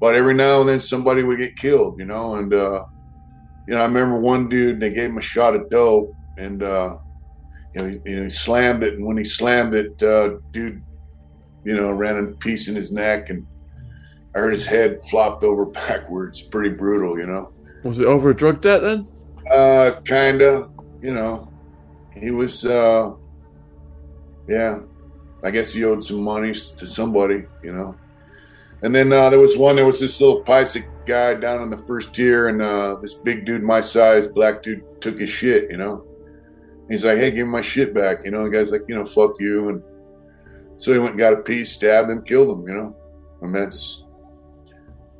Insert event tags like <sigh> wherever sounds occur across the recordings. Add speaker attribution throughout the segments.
Speaker 1: but every now and then somebody would get killed, you know. And uh, you know, I remember one dude they gave him a shot of dope, and uh, you know, he, he slammed it, and when he slammed it, uh, dude, you know, ran a piece in his neck, and I heard his head flopped over <laughs> backwards. Pretty brutal, you know.
Speaker 2: Was it over a drug debt then?
Speaker 1: Uh, kinda. You know, he was. uh Yeah, I guess he owed some money to somebody, you know. And then uh, there was one. There was this little Pisek guy down in the first tier, and uh, this big dude my size, black dude, took his shit. You know, he's like, "Hey, give me my shit back." You know, the guy's like, "You know, fuck you." And so he went and got a piece, stabbed him, killed him. You know, and that's.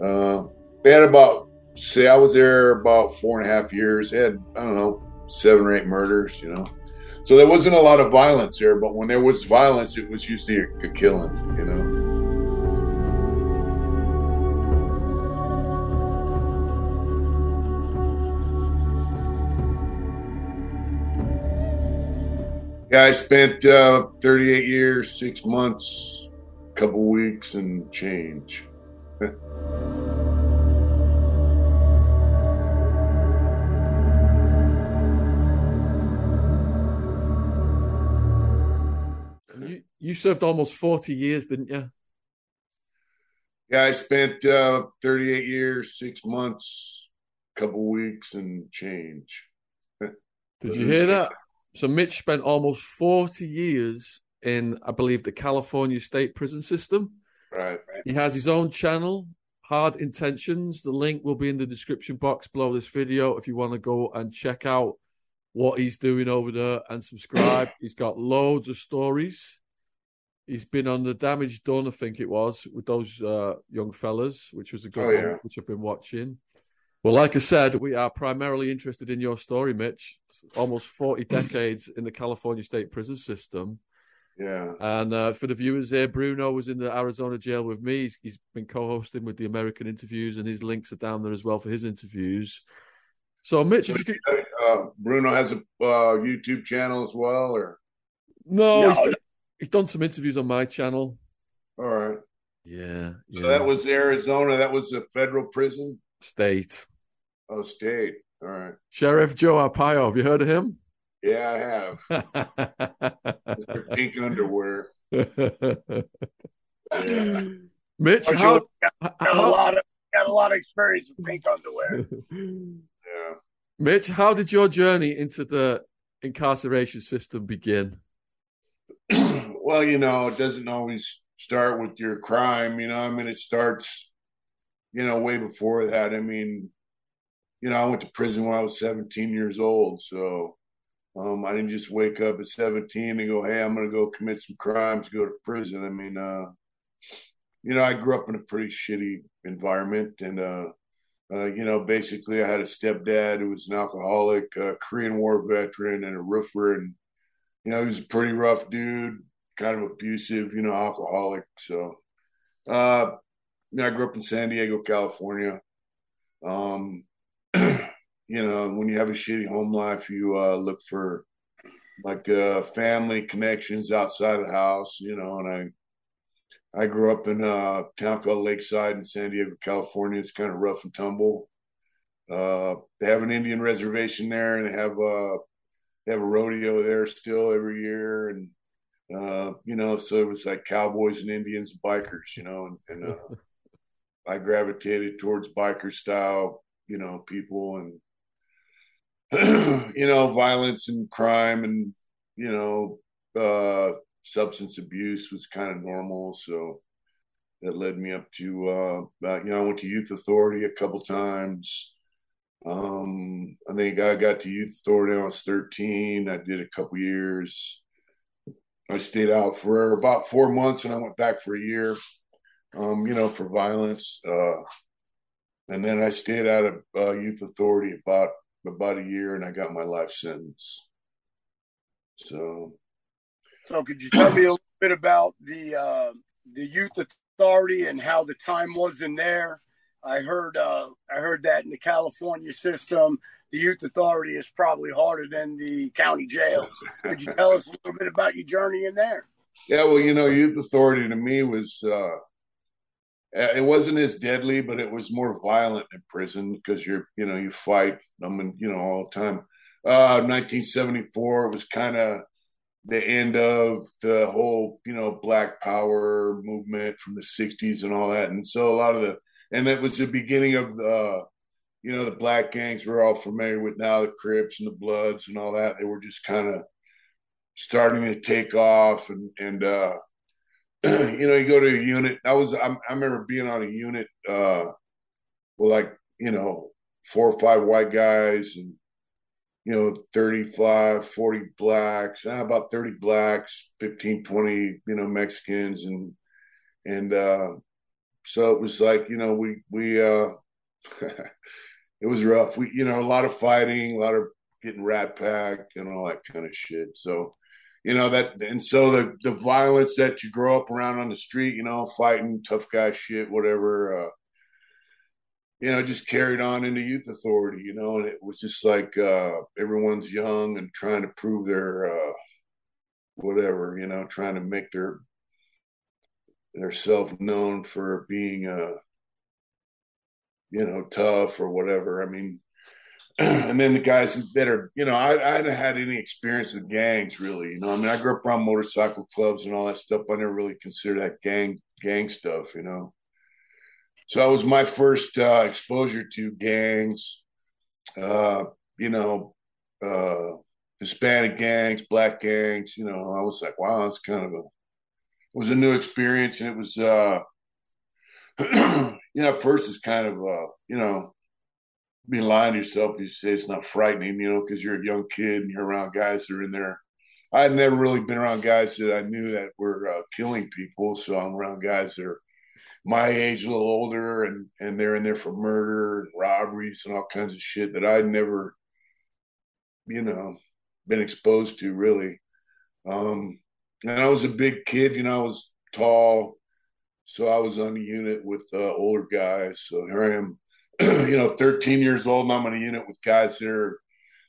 Speaker 1: Uh, they had about say I was there about four and a half years. They had I don't know seven or eight murders. You know, so there wasn't a lot of violence there. But when there was violence, it was usually a, a killing. You know. Yeah, I spent uh, 38 years, six months, a couple weeks, and change. <laughs>
Speaker 2: You, you served almost 40 years, didn't you?
Speaker 1: Yeah, I spent uh, 38 years, six months, a couple weeks, and change. <laughs>
Speaker 2: Did you hear that? So Mitch spent almost 40 years in, I believe, the California state prison system.
Speaker 1: Right, right.
Speaker 2: He has his own channel, Hard Intentions. The link will be in the description box below this video if you want to go and check out what he's doing over there and subscribe. <coughs> he's got loads of stories. He's been on the Damage Done, I think it was, with those uh, young fellas, which was a good
Speaker 1: Oh,
Speaker 2: one,
Speaker 1: yeah.
Speaker 2: which I've been watching. Well, like I said, we are primarily interested in your story, Mitch. Almost 40 <clears throat> decades in the California state prison system.
Speaker 1: Yeah.
Speaker 2: And uh, for the viewers here, Bruno was in the Arizona jail with me. He's, he's been co-hosting with the American interviews, and his links are down there as well for his interviews. So, Mitch, if you could,
Speaker 1: Uh, Bruno has a uh, YouTube channel as well, or
Speaker 2: no,
Speaker 3: No.
Speaker 2: He's, done, he's done some interviews on my channel.
Speaker 1: all right.
Speaker 2: Yeah, yeah.
Speaker 1: So that was Arizona. That was a federal prison.
Speaker 2: state
Speaker 1: Oh, state. All right.
Speaker 2: Sheriff Joe Arpaio. Have you heard of him?
Speaker 1: Yeah, I have. <laughs> Pink underwear. <laughs> Yeah.
Speaker 2: Mitch,
Speaker 3: Or
Speaker 2: how,
Speaker 3: you got, got a lot of got a lot of experience with pink underwear. <laughs>
Speaker 1: Yeah.
Speaker 2: Mitch, how did your journey into the incarceration system begin? <clears throat>
Speaker 1: well, you know, it doesn't always start with your crime. You know, I mean, it starts, you know, way before that. I mean, you know, I went to prison when I was 17 years old. So um, I didn't just wake up at 17 and go, hey, I'm going to go commit some crimes, go to prison. I mean, uh, you know, I grew up in a pretty shitty environment. And, uh, uh, you know, basically, I had a stepdad who was an alcoholic, a Korean War veteran, and a roofer. And, you know, he was a pretty rough dude, kind of abusive, you know, alcoholic. So, uh, you know, I grew up in San Diego, California. Um, you know, when you have a shitty home life, you uh, look for like uh, family connections outside of the house, you know. And I, I grew up in a town called Lakeside in San Diego, California. It's kind of rough and tumble. Uh, they have an Indian reservation there, and they have uh, they have a rodeo there still every year, and uh, you know, so it was like cowboys and Indians and bikers, you know, and, and uh, <laughs> I gravitated towards biker style, you know, people and <clears throat> you know, violence and crime and you know, uh, substance abuse was kind of normal. So that led me up to uh, you know, I went to youth authority a couple times. Um, I think I got to youth authority when I was 13. I did a couple years. I stayed out for about four months and I went back for a year, um, you know, for violence. Uh, and then I stayed out of uh, youth authority about about a year and I got my life sentence. So,
Speaker 3: So, could you tell me a little bit about the uh, the youth authority and how the time was in there? I heard uh, I heard that in the California system, the youth authority is probably harder than the county jails. Could you tell us a little bit about your journey in there?
Speaker 1: yeah, well, you know, youth authority to me was, uh, Uh, it wasn't as deadly, but it was more violent in prison because you're, you know, you fight. I mean, you know, all the time. Uh, 1974, it was kind of the end of the whole, you know, Black Power movement from the 60s and all that. And so a lot of the, and it was the beginning of the, you know, the black gangs we're all familiar with now, the Crips and the Bloods and all that. They were just kind of starting to take off and, and, uh, <clears throat> you know, you go to a unit. I was, I, I remember being on a unit, uh, with like, you know, four or five white guys and, you know, 35, 40 blacks, uh, about 30 blacks, 15, 20, you know, Mexicans. And, and, uh, so it was like, you know, we, we, uh, <laughs> it was rough. We, you know, a lot of fighting, a lot of getting rat packed and all that kind of shit. So, you know that and so the the violence that you grow up around on the street you know fighting tough guy shit whatever uh you know just carried on into youth authority you know and it was just like uh everyone's young and trying to prove their uh whatever you know trying to make their their self known for being uh you know tough or whatever. I mean <clears throat> and then the guys that are, you know, I, I hadn't had any experience with gangs really. You know, I mean, I grew up around motorcycle clubs and all that stuff. I never really considered that gang gang stuff. You know, so that was my first uh, exposure to gangs. Uh, you know, uh, Hispanic gangs, black gangs. You know, I was like, wow, that's kind of a it was a new experience, and it was, uh, <clears throat> you know, first it's kind of, uh, you know be lying to yourself if you say it's not frightening, you know, because you're a young kid and you're around guys that are in there. I had never really been around guys that I knew that were uh, killing people, so I'm around guys that are my age, a little older, and and they're in there for murder and robberies and all kinds of shit that I'd never, you know, been exposed to really. Um, and I was a big kid, you know, I was tall, so I was on the unit with uh, older guys. So here I am <clears throat> you know, 13 years old, and I'm in a unit with guys that are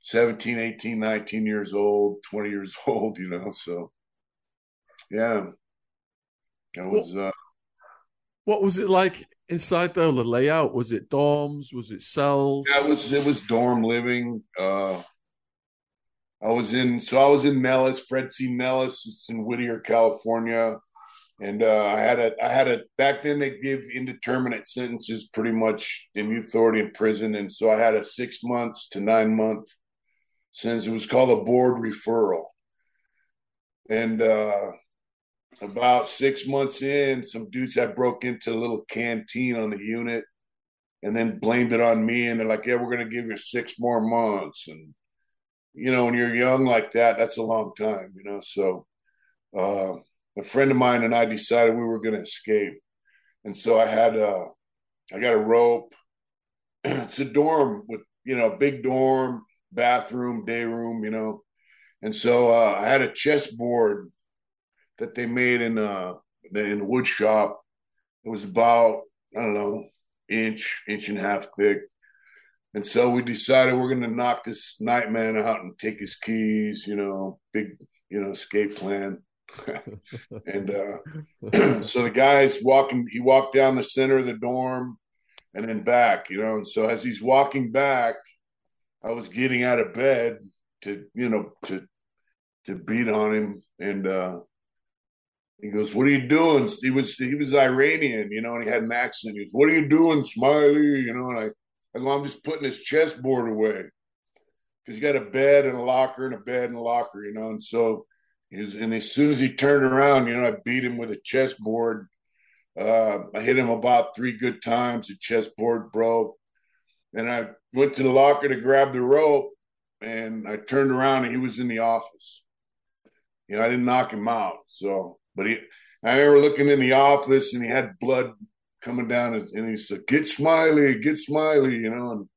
Speaker 1: 17, 18, 19 years old, 20 years <laughs> old, you know. So, yeah, it was.
Speaker 2: What, uh, what was it like inside though? The layout was it dorms? Was it cells?
Speaker 1: Yeah, it was. It was dorm living. Uh, I was in. So I was in Nelles, Fred C. Nelles. It's in Whittier, California and uh, I had a I had a back then they give indeterminate sentences pretty much in youth authority in prison, and so I had a six months to nine month sentence. It was called a board referral, and uh, about six months in, some dudes had broke into a little canteen on the unit, and then blamed it on me, and they're like, "Yeah, we're to give you six more months," and you know, when you're young like that, that's a long time, you know, so. Uh, a friend of mine and I decided we were going to escape, and so I had a, uh, got a rope. <clears throat> it's a dorm with you know big dorm, bathroom, day room, you know, and so uh, I had a chessboard that they made in uh in the wood shop. It was about I don't know inch inch and a half thick. And so we decided we're going to knock this nightman out and take his keys, you know, big, you know, escape plan. <laughs> and uh, <clears throat> so the guy's walking. He walked down the center of the dorm and then back, you know. And so as he's walking back, I was getting out of bed to, you know, to to beat on him. And uh, he goes, "What are you doing?" He was he was Iranian, you know, and he had an accent. He goes, "What are you doing, Smiley?" You know, and I I go, "I'm just putting his chessboard away." Because you got a bed and a locker and a bed and a locker, you know, and so and as soon as he turned around, you know, I beat him with a chessboard. Uh, I hit him about three good times. The chessboard broke, and I went to the locker to grab the rope, and I turned around and he was in the office. You know, I didn't knock him out, so but he. I remember looking in the office and he had blood coming down, and he said, "Get Smiley, get Smiley," you know.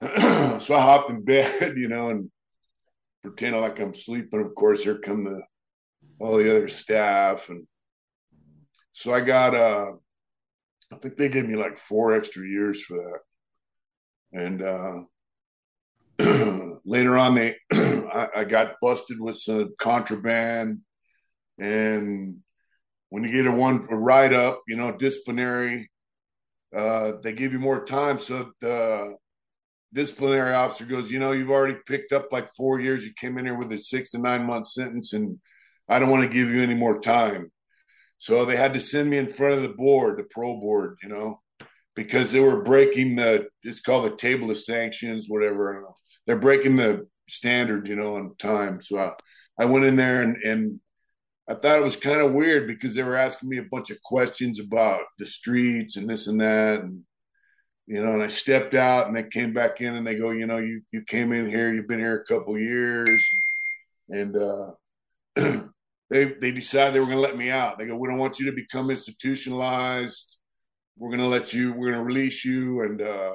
Speaker 1: And <clears throat> so I hopped in bed, <laughs> you know, and pretending like I'm sleeping. Of course, here come the all the other staff, and so I got uh, I think they gave me like four extra years for that, and uh, <clears throat> later on they <clears throat> I, I got busted with some contraband, and when you get a one a write up, you know, disciplinary, uh, they give you more time. So the disciplinary officer goes, you know, you've already picked up like four years. You came in here with a six to nine month sentence, and I don't want to give you any more time. So they had to send me in front of the board, the pro board, you know, because they were breaking the it's called the table of sanctions, whatever. They're breaking the standard, you know, on time. So I, I went in there and and I thought it was kind of weird because they were asking me a bunch of questions about the streets and this and that and you know, and I stepped out and they came back in and they go, you know, you you came in here, you've been here a couple years and uh <clears throat> they they decided they were going to let me out. They go, we don't want you to become institutionalized. We're going to let you. We're going to release you. And uh,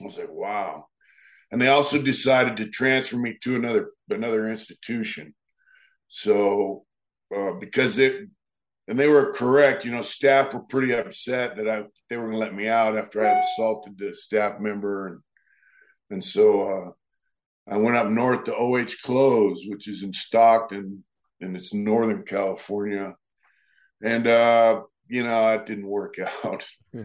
Speaker 1: I was like, wow. And they also decided to transfer me to another another institution. So uh, because it and they were correct, you know, staff were pretty upset that I they were going to let me out after I had assaulted the staff member and and so uh, I went up north to OH Close, which is in Stockton, and it's Northern California. And, uh, you know, it didn't work <laughs> out. Hmm.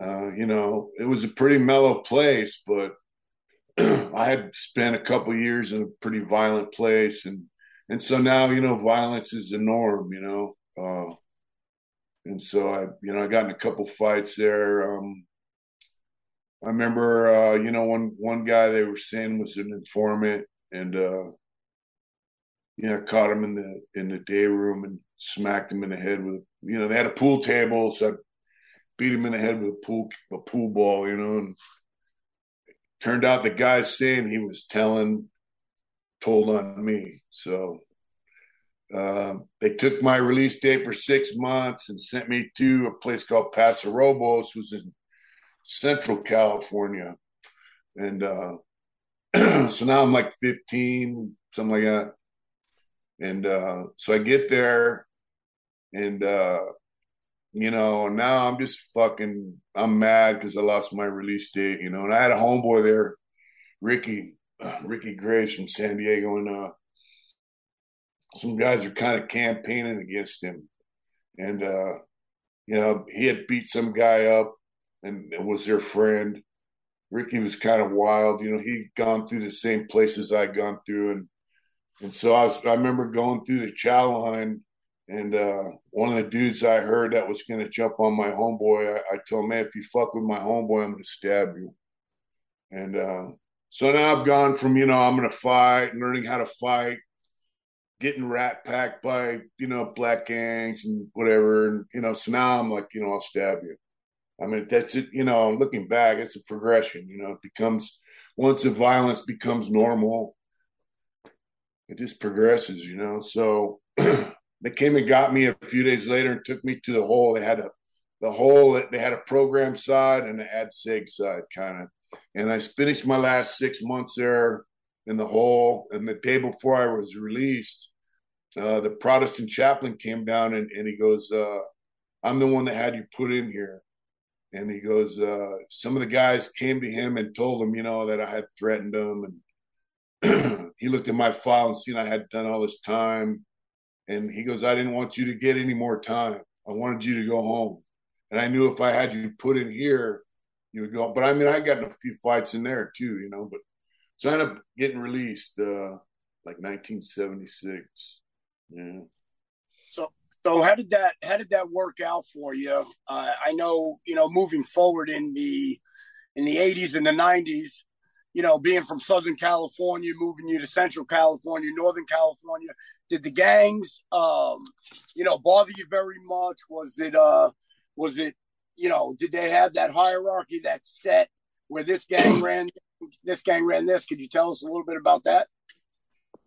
Speaker 1: Uh, you know, it was a pretty mellow place, but <clears throat> I had spent a couple years in a pretty violent place. And, and so now, you know, violence is the norm, you know. And so I, you know, I got in a couple fights there. Um, I remember, uh, you know, one one guy they were saying was an informant, and uh, you know, caught him in the in the day room and smacked him in the head with, you know, they had a pool table, so I beat him in the head with a pool a pool ball, you know, and turned out the guy saying he was telling told on me, so. Uh, they took my release date for six months and sent me to a place called Paso Robles, who's in Central California. And uh, <clears throat> so now I'm like 15, something like that. And uh, so I get there and, uh, you know, now I'm just fucking, I'm mad because I lost my release date, you know, and I had a homeboy there, Ricky, <clears throat> Ricky Graves from San Diego, and uh, some guys are kind of campaigning against him. And, uh, you know, he had beat some guy up and was their friend. Ricky was kind of wild, you know. He'd gone through the same places I'd gone through, and and so I was. I remember going through the chow line, and uh, one of the dudes I heard that was going to jump on my homeboy, I, I told him, "Man, if you fuck with my homeboy, I'm going to stab you." And uh, so now I've gone from you know I'm going to fight, learning how to fight, getting rat packed by you know black gangs and whatever, and you know so now I'm like you know I'll stab you. I mean, that's it. You know, looking back, it's a progression. You know, it becomes once the violence becomes normal, it just progresses. You know, so <clears throat> they came and got me a few days later and took me to the hole. They had a the hole. That they had a program side and an ad seg side, kind of. And I finished my last six months there in the hole. And the day before I was released, uh, the Protestant chaplain came down and, and he goes, uh, "I'm the one that had you put in here." and he goes, uh, some of the guys came to him and told him, you know, that I had threatened them. and <clears throat> he looked at my file and seen I had done all this time, and he goes, I didn't want you to get any more time. I wanted you to go home, and I knew if I had you put in here, you would go. But I mean, I got a few fights in there too, you know. But so I ended up getting released uh, like 1976. Yeah.
Speaker 3: So so how did that how did that work out for you? Uh, I know you know moving forward in the in the 80s and the 90s, you know, being from Southern California, moving you to Central California, Northern California, did the gangs, um, you know, bother you very much? Was it uh, was it you know, did they have that hierarchy that set where this gang <clears throat> ran this gang ran this? Could you tell us a little bit about that?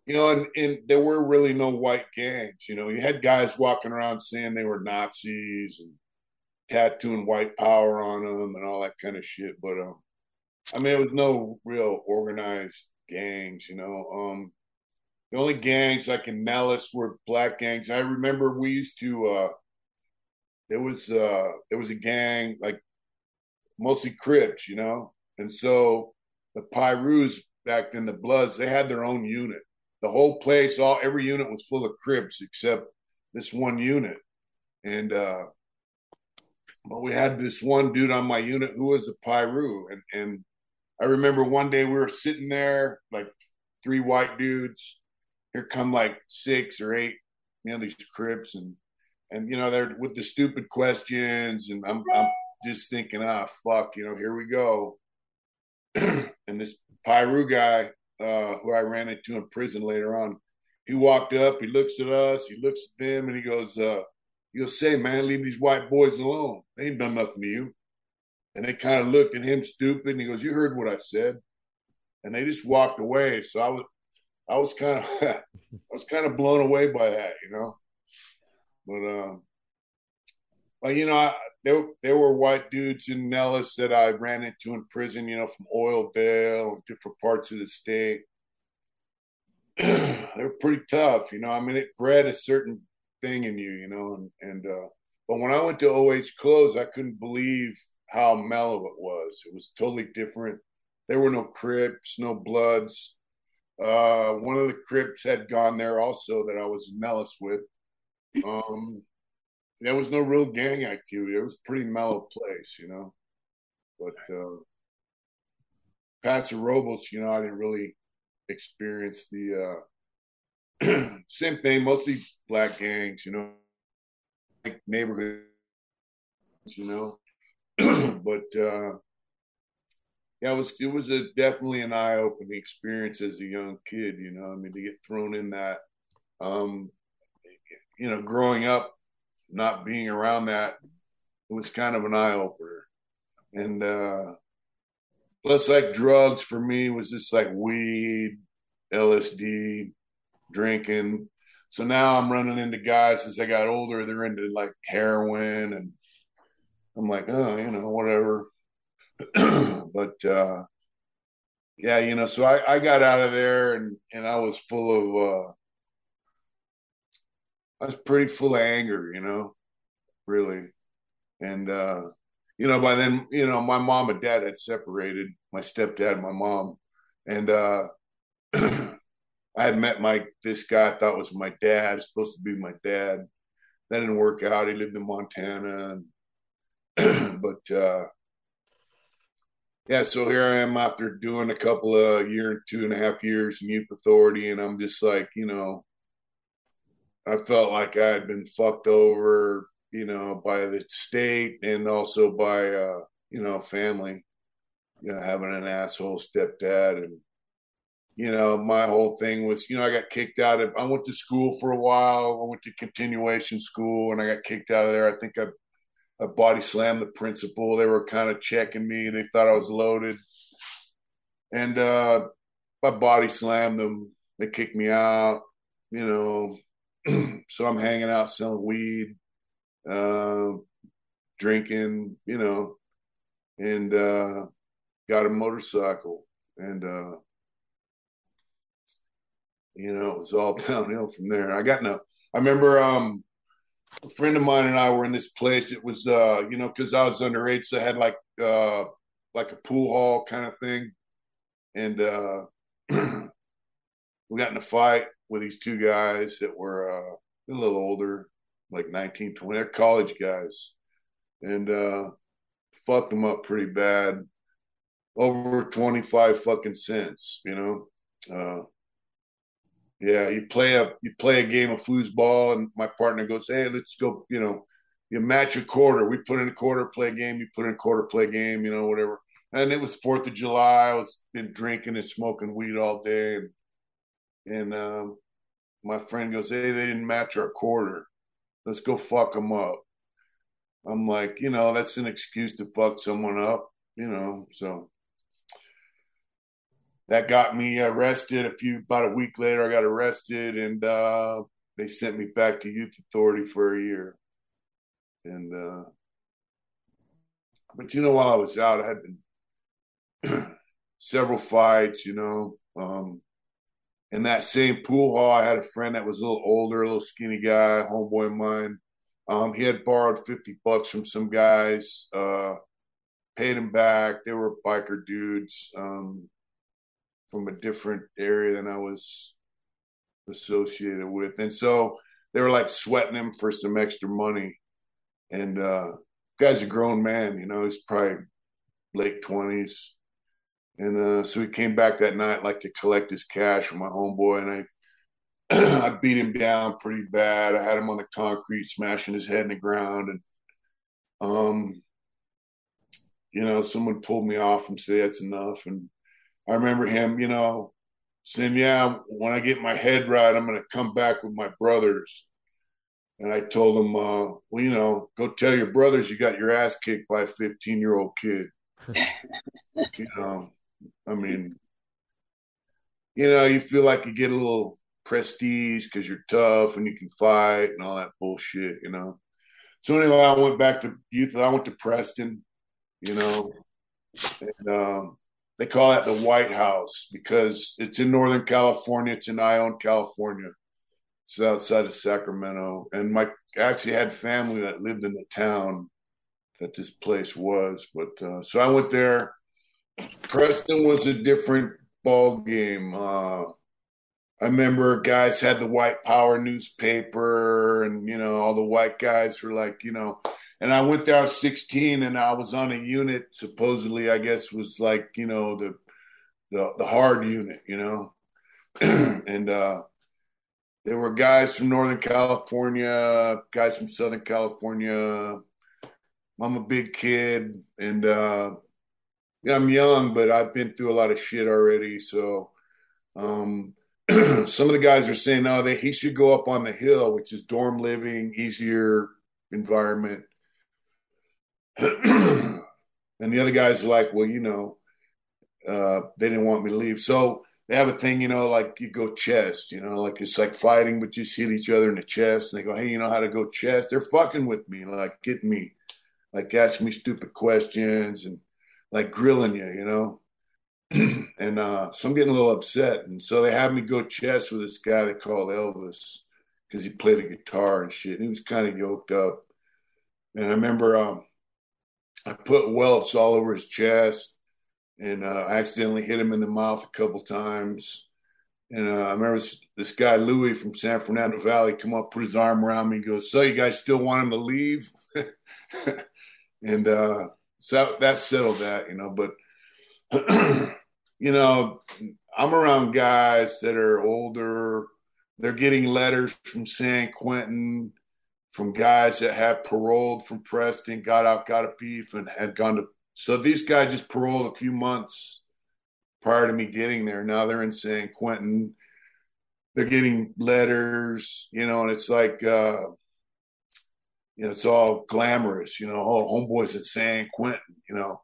Speaker 1: you know, and, and, there were really no white gangs. You know, you had guys walking around saying they were Nazis and tattooing white power on them and all that kind of shit. But um, I mean, it was no real organized gangs. You know, um, the only gangs like in Nelles were black gangs. I remember we used to. Uh, there was uh, there was a gang like mostly Crips, you know, and so the Pirus back then, the Bloods, they had their own unit. The whole place, all every unit was full of Crips except this one unit, and uh, but we had this one dude on my unit who was a Piru, and and I remember one day we were sitting there like three white dudes. Here come like six or eight, you know, these Crips. And and you know they're with the stupid questions, and I'm I'm just thinking, ah, fuck, you know, here we go. <clears throat> and this Piru guy, uh, who I ran into in prison later on, he walked up, he looks at us, he looks at them, and he goes, uh, goes, say, man, leave these white boys alone. They ain't done nothing to you. And they kind of looked at him stupid, and he goes, you heard what I said. And they just walked away. So I was, I was kind of, <laughs> I was kind of blown away by that, you know. But um, well, you know, I, there there were white dudes in Nelles that I ran into in prison, you know, from Oildale, different parts of the state. <clears throat> They're pretty tough, you know. I mean, it bred a certain thing in you, you know, and and uh, but when I went to OH Close, I couldn't believe how mellow it was. It was totally different. There were no Crips, no Bloods. Uh, one of the Crips had gone there also that I was in Nelles with. Um, there was no real gang activity. It was a pretty mellow place, you know. But uh, Paso Robles, you know, I didn't really experience the uh, <clears throat> same thing. Mostly black gangs, you know, like neighborhoods, you know. <clears throat> but uh, yeah, it was it was a definitely an eye opening experience as a young kid. You know, I mean, to get thrown in that. Um, you know, growing up not being around that it was kind of an eye opener. And uh, plus, like drugs for me was just like weed, LSD, drinking. So now I'm running into guys as I got older, they're into like heroin, and I'm like, oh, you know, whatever. <clears throat> but uh, yeah, you know, so I, I got out of there and and I was full of uh, I was pretty full of anger, you know, really. And, uh, you know, by then, you know, my mom and dad had separated, my stepdad and my mom. And uh, <clears throat> I had met my, this guy I thought was my dad, supposed to be my dad. That didn't work out. He lived in Montana. And, <clears throat> but, uh, yeah, so here I am after doing a couple of year, two and a half years in youth authority, and I'm just like, you know, I felt like I had been fucked over, you know, by the state and also by, uh, you know, family, you know, having an asshole stepdad. And, you know, my whole thing was, you know, I got kicked out of, I went to school for a while. I went to continuation school and I got kicked out of there. I think I, I body slammed the principal. They were kind of checking me. They thought I was loaded. And, uh, I body slammed them. They kicked me out, you know, <clears throat> so I'm hanging out selling weed, uh, drinking, you know, and uh, got a motorcycle, and uh, you know it was all <laughs> downhill from there. I got no. I remember um, a friend of mine and I were in this place. It was uh, you know because I was underage, so I had like uh, like a pool hall kind of thing, and uh, <clears throat> we got in a fight with these two guys that were uh, a little older, like 19, 20. College guys. And uh, fucked them up pretty bad. Over 25 fucking cents, you know? Uh, yeah, you play a you play a game of foosball, and my partner goes, "Hey, let's go." You know, you match a quarter. We put in a quarter, play a game. You put in a quarter, play a game. You know, whatever. And it was Fourth of July. I was been drinking and smoking weed all day, and and um, my friend goes, "Hey, they didn't match our quarter. Let's go fuck them up." I'm like, you know, that's an excuse to fuck someone up, you know. So that got me arrested. A few about a week later, I got arrested, and uh, they sent me back to youth authority for a year. And uh, but you know, while I was out, I had been <clears throat> several fights, you know. Um, in that same pool hall, I had a friend that was a little older, a little skinny guy, homeboy of mine. Um, he had borrowed 50 bucks from some guys, uh, paid him back. They were biker dudes um, from a different area than I was associated with. And so they were like sweating him for some extra money. And uh, guy's a grown man, you know, he's probably late twenties. And uh, so he came back that night like to collect his cash from my homeboy, and I <clears throat> I beat him down pretty bad. I had him on the concrete, smashing his head in the ground, and um, you know, someone pulled me off and said that's enough. And I remember him, you know, saying, "Yeah, when I get my head right, I'm going to come back with my brothers." And I told him, uh, "Well, you know, go tell your brothers you got your ass kicked by a 15 year old kid." <laughs> you know, I mean, you know, you feel like you get a little prestige because you're tough and you can fight and all that bullshit, you know. So anyway, I went back to youth. I went to Preston, you know, and um, they call that the White House because it's in Northern California. It's in Ione, California. It's outside of Sacramento. And my I actually had family that lived in the town that this place was. But uh, so I went there. Preston was a different ball game. Uh, I remember guys had the white power newspaper, and you know all the white guys were like, you know, and I went there. I was 16, and I was on a unit. Supposedly, I guess was like you know the the the hard unit, you know, <clears throat> and uh, there were guys from Northern California, guys from Southern California. I'm a big kid, and uh, I'm young, but I've been through a lot of shit already. So, um, <clears throat> some of the guys are saying, oh, that he should go up on the hill, which is dorm living, easier environment. <clears throat> and the other guys are like, well, you know, uh, they didn't want me to leave. So they have a thing, you know, like you go chest, you know, like it's like fighting, but just hit each other in the chest. And they go, hey, you know how to go chest? They're fucking with me, like getting me, like asking me stupid questions and like grilling you, you know. <clears throat> and uh, so I'm getting a little upset. And so they had me go chess with this guy they called Elvis because he played a guitar and shit. And he was kind of yoked up. And I remember um, I put welts all over his chest and uh, I accidentally hit him in the mouth a couple times. And uh, I remember this, this, guy, Louis from San Fernando Valley, come up, put his arm around me and goes, So you guys still want him to leave? <laughs> and uh, so that settled that, you know. But <clears throat> you know, I'm around guys that are older. They're getting letters from San Quentin, from guys that have paroled from Preston, got out, got a beef, and had gone to. So these guys just paroled a few months prior to me getting there. Now they're in San Quentin. They're getting letters, you know, and it's like, uh, you know, it's all glamorous, you know, all homeboys at San Quentin, you know,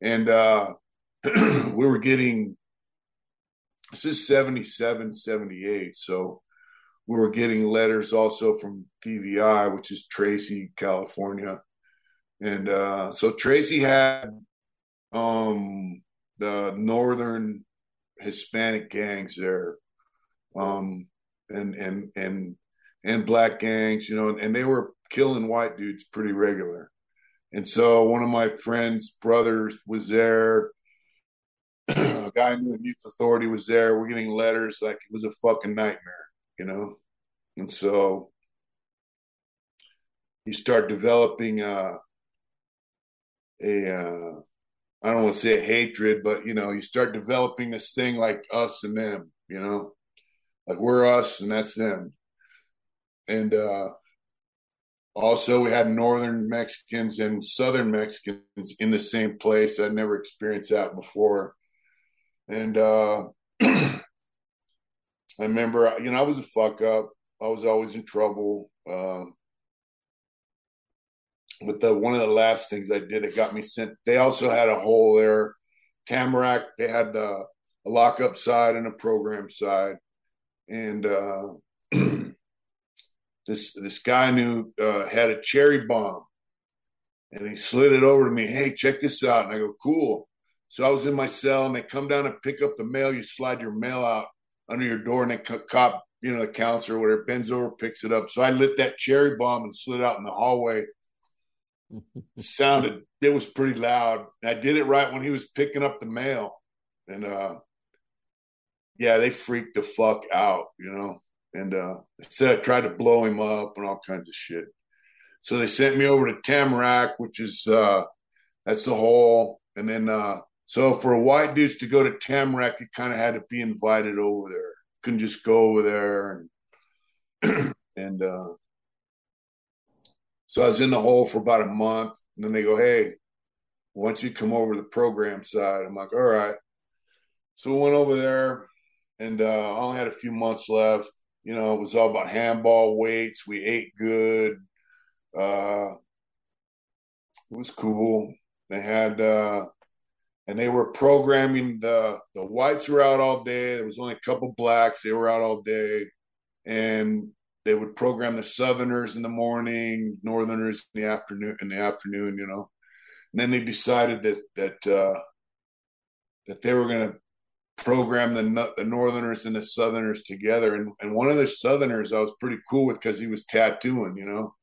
Speaker 1: and uh, <clears throat> we were getting this is 77 78 so we were getting letters also from DVI which is tracy california. And uh, so tracy had um, the northern hispanic gangs there um, and and and and black gangs you know and they were killing white dudes pretty regular and so one of my friends brothers was there <clears throat> a guy knew the youth authority was there. We're getting letters like it was a fucking nightmare, you know. And so you start developing uh, a uh, I don't want to say hatred, but you know, you start developing this thing like us and them, you know, like we're us and that's them. And uh, also, we had northern Mexicans and southern Mexicans in the same place. I'd never experienced that before. And uh, <clears throat> I remember, you know, I was a fuck up. I was always in trouble. Um, but the one of the last things I did, it got me sent. They also had a hole there, Tamarack. They had the, a lockup side and a program side, and uh, this this guy knew uh, had a cherry bomb, and he slid it over to me. Hey, check this out, and I go, cool. So I was in my cell, and they come down and pick up the mail. You slide your mail out under your door, and the cop, you know, the counselor or whatever, bends over, picks it up. So I lit that cherry bomb and slid out in the hallway. <laughs> it sounded, it was pretty loud. And I did it right when he was picking up the mail, and uh, yeah, they freaked the fuck out, you know. And uh, said I tried to blow him up and all kinds of shit. So they sent me over to Tamarack, which is uh, that's the hole. And then uh, so for a white dudes to go to Tamarack, you kind of had to be invited over there. Couldn't just go over there and <clears throat> and uh, so I was in the hole for about a month. And then they go, hey, once you come over to the program side, I'm like, all right. So we went over there and uh, I only had a few months left. You know, it was all about handball weights. We ate good. Uh, it was cool. They had, uh, and they were programming the the whites were out all day. There was only a couple blacks. They were out all day, and they would program the Southerners in the morning, Northerners in the afternoon. In the afternoon, you know, and then they decided that that uh, that they were going to program the the Northerners and the Southerners together. And and one of the Southerners I was pretty cool with because he was tattooing, you know,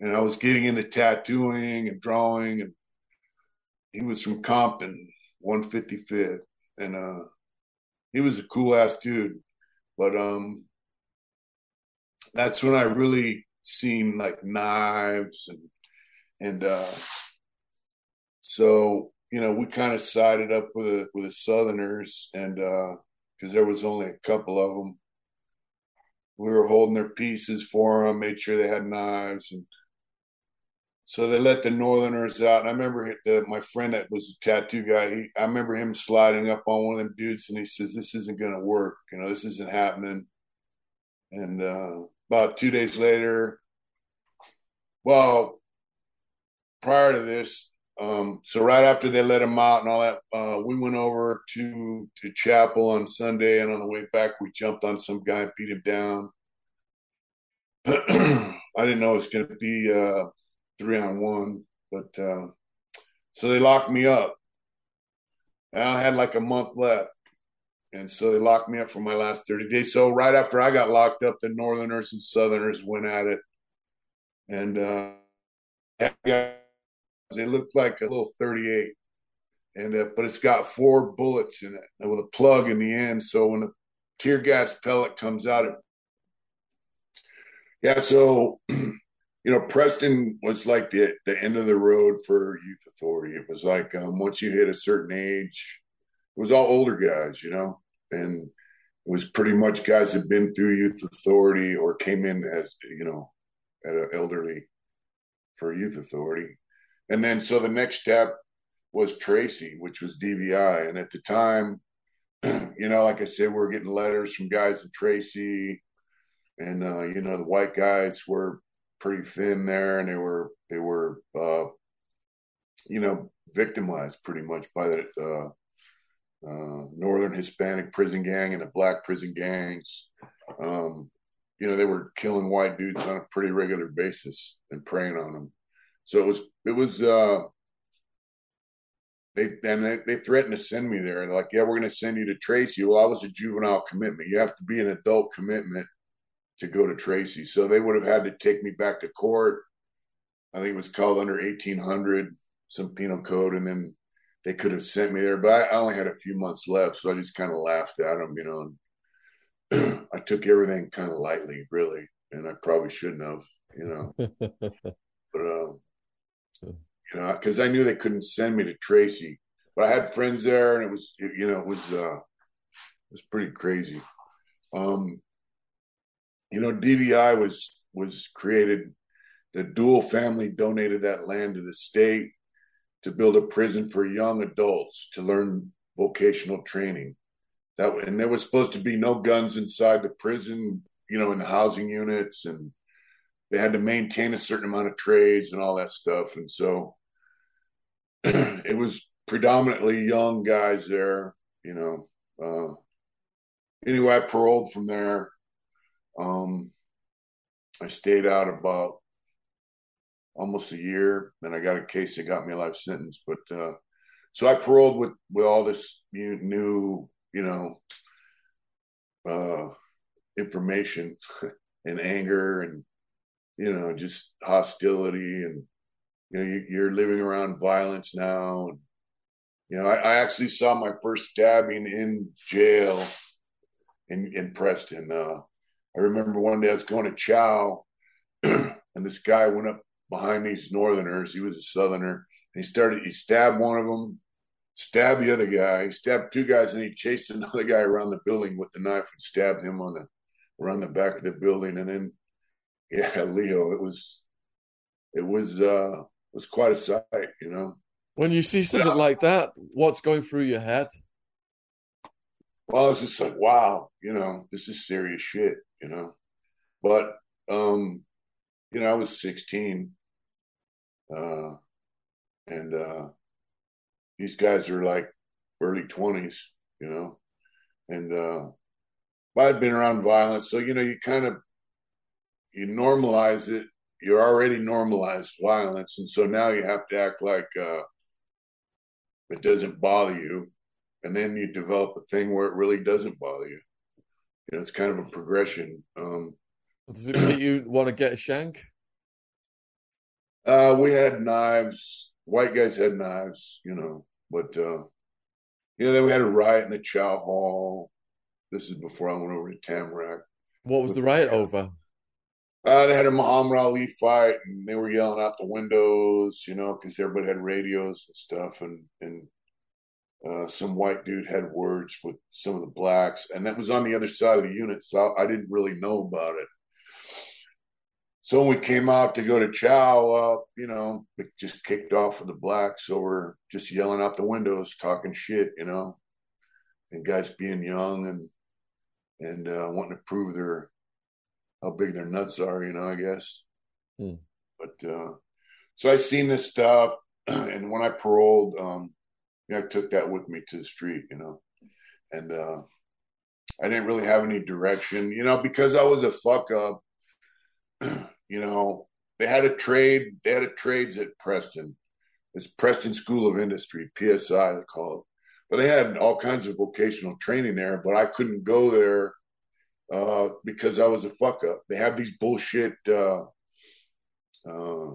Speaker 1: and I was getting into tattooing and drawing, and he was from Compton, 155th, and uh, he was a cool ass dude. But um, that's when I really seen like knives and and uh, so you know we kind of sided up with the with the Southerners and because uh, there was only a couple of them. We were holding their pieces for them, made sure they had knives, and so they let the Northerners out. And I remember the, my friend that was a tattoo guy. He, I remember him sliding up on one of them dudes, and he says, "This isn't going to work. You know, this isn't happening." And uh, about two days later, well, prior to this, um, so right after they let him out and all that, uh, we went over to the chapel on Sunday, and on the way back, we jumped on some guy and beat him down. <clears throat> I didn't know it was going to be uh, three on one, but uh, so they locked me up. And I had like a month left, and so they locked me up for my last 30 days. So right after I got locked up, the Northerners and Southerners went at it. And uh, they looked like a little 38. And uh, but it's got four bullets in it with a plug in the end. So when the tear gas pellet comes out, it yeah. So <clears throat> you know, Preston was like the the end of the road for youth authority. It was like um, once you hit a certain age, it was all older guys, you know, and it was pretty much guys that had been through youth authority or came in as you know at an elderly for youth authority, and then so the next step was Tracy, which was DVI, and at the time, <clears throat> you know, like I said, we we're getting letters from guys at Tracy, and uh, you know the white guys were pretty thin there, and they were they were uh, you know victimized pretty much by the uh, uh, northern Hispanic prison gang and the black prison gangs. Um, you know, they were killing white dudes on a pretty regular basis and preying on them. So it was, it was, uh, they, and they, they threatened to send me there. They're like, yeah, we're going to send you to Tracy. Well, I was a juvenile commitment. You have to be an adult commitment to go to Tracy. So they would have had to take me back to court. I think it was called under 1800, some penal code. And then they could have sent me there, but I, only had a few months left, so I just kind of laughed at them, you know. And <clears throat> I took everything kind of lightly, really, and I probably shouldn't have, you know. <laughs> but uh, you know, because I knew they couldn't send me to Tracy, but I had friends there, and it was, you know, it was uh, it was pretty crazy. Um, you know, DVI was was created. The Deuel family donated that land to the state to build a prison for young adults to learn vocational training. That and there was supposed to be no guns inside the prison, you know, in the housing units, and they had to maintain a certain amount of trades and all that stuff. And so <clears throat> it was predominantly young guys there, you know. Uh, anyway, I paroled from there. Um, I stayed out about almost a year. Then I got a case that got me a life sentence. But uh, so I paroled with with all this new, you know, uh, information <laughs> and anger and you know just hostility and you know you, are living around violence now. And, you know, I, I, actually saw my first stabbing in jail in in Preston. Uh, I remember one day I was going to chow, <clears throat> and this guy went up behind these Northerners. He was a Southerner. And he started. He stabbed one of them, stabbed the other guy. He stabbed two guys, and he chased <laughs> another guy around the building with the knife and stabbed him on the around the back of the building. And then, yeah, <laughs> Leo, it was it was uh it was quite a sight, you know.
Speaker 2: When you see something like that, what's going through your head?
Speaker 1: Well, it's just like, wow, you know, this is serious shit, you know. But um, you know, I was 16. Uh and uh these guys are like early 20s, you know. And uh I'd been around violence, so you know, you kind of you normalize it. You're already normalized violence, and so now you have to act like uh, it doesn't bother you, and then you develop a thing where it really doesn't bother you. You know, it's kind of a progression. Um,
Speaker 2: Does it make you want to get a shank?
Speaker 1: Uh, we had knives. White guys had knives, you know, but uh, you know, then we had a riot in the Chow Hall. This is before I went over to Tamarack.
Speaker 2: What was the riot over?
Speaker 1: Uh, they had a Muhammad Ali fight, and they were yelling out the windows, you know, because everybody had radios and stuff, and and uh, some white dude had words with some of the blacks, and that was on the other side of the unit, so I didn't really know about it. So when we came out to go to Chow, uh, you know, it just kicked off with the blacks, so we're just yelling out the windows, talking shit, you know, and guys being young and and uh, wanting to prove their how big their nuts are, you know, I guess.
Speaker 2: Hmm.
Speaker 1: But uh, so I seen this stuff, <clears throat> and when I paroled, um, yeah, I took that with me to the street, you know, and uh, I didn't really have any direction, you know, because I was a fuck up. <clears throat> you know, they had a trade. They had a trades at Preston. It's Preston School of Industry, PSI, they call it. But they had all kinds of vocational training there, but I couldn't go there uh, because I was a fuck up. They have these bullshit, uh, uh,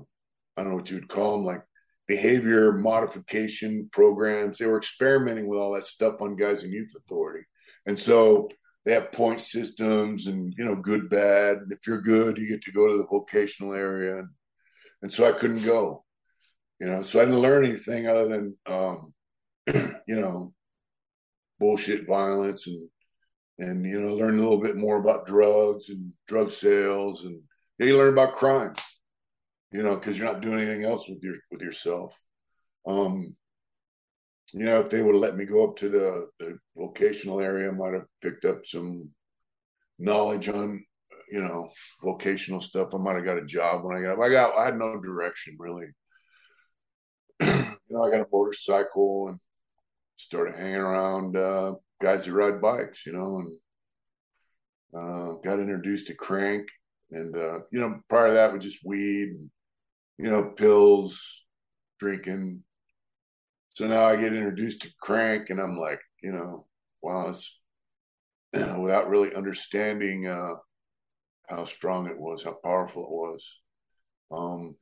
Speaker 1: I don't know what you would call them, like behavior modification programs. They were experimenting with all that stuff on guys in youth authority. And so they have point systems and, you know, good, bad. And if you're good, you get to go to the vocational area. And, and so I couldn't go, you know, so I didn't learn anything other than, um, <clears throat> you know, bullshit violence and and you know learn a little bit more about drugs and drug sales and yeah, you learn about crime you know because you're not doing anything else with your with yourself. Um you know if they would have let me go up to the, the vocational area i might have picked up some knowledge on you know vocational stuff. I might have got a job when i got up i got i had no direction really. <clears throat> You know i got a motorcycle and started hanging around uh guys who ride bikes, you know, and uh, got introduced to crank. And, uh, you know, prior to that was just weed and, you know, pills, drinking. So now I get introduced to crank and I'm like, you know, wow, it's <clears throat> without really understanding uh, how strong it was, how powerful it was. Um,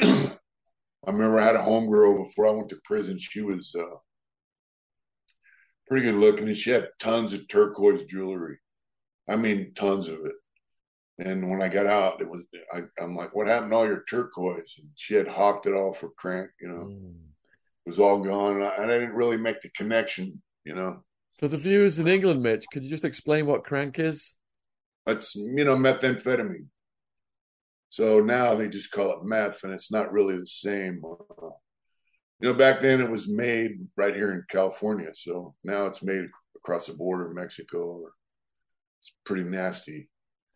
Speaker 1: <clears throat> I remember I had a homegirl before I went to prison. She was uh, pretty good looking, and she had tons of turquoise jewelry. I mean, tons of it. And when I got out, it was I, am like, "What happened to all your turquoise?" And she had hawked it all for crank. You know, mm. it was all gone, and I, and I, didn't really make the connection. You know.
Speaker 2: For the viewers in England, Mitch, could you just explain what crank is?
Speaker 1: It's you know methamphetamine. So now they just call it meth, and it's not really the same. You know, back then it was made right here in California. So now it's made across the border in Mexico. It's pretty nasty.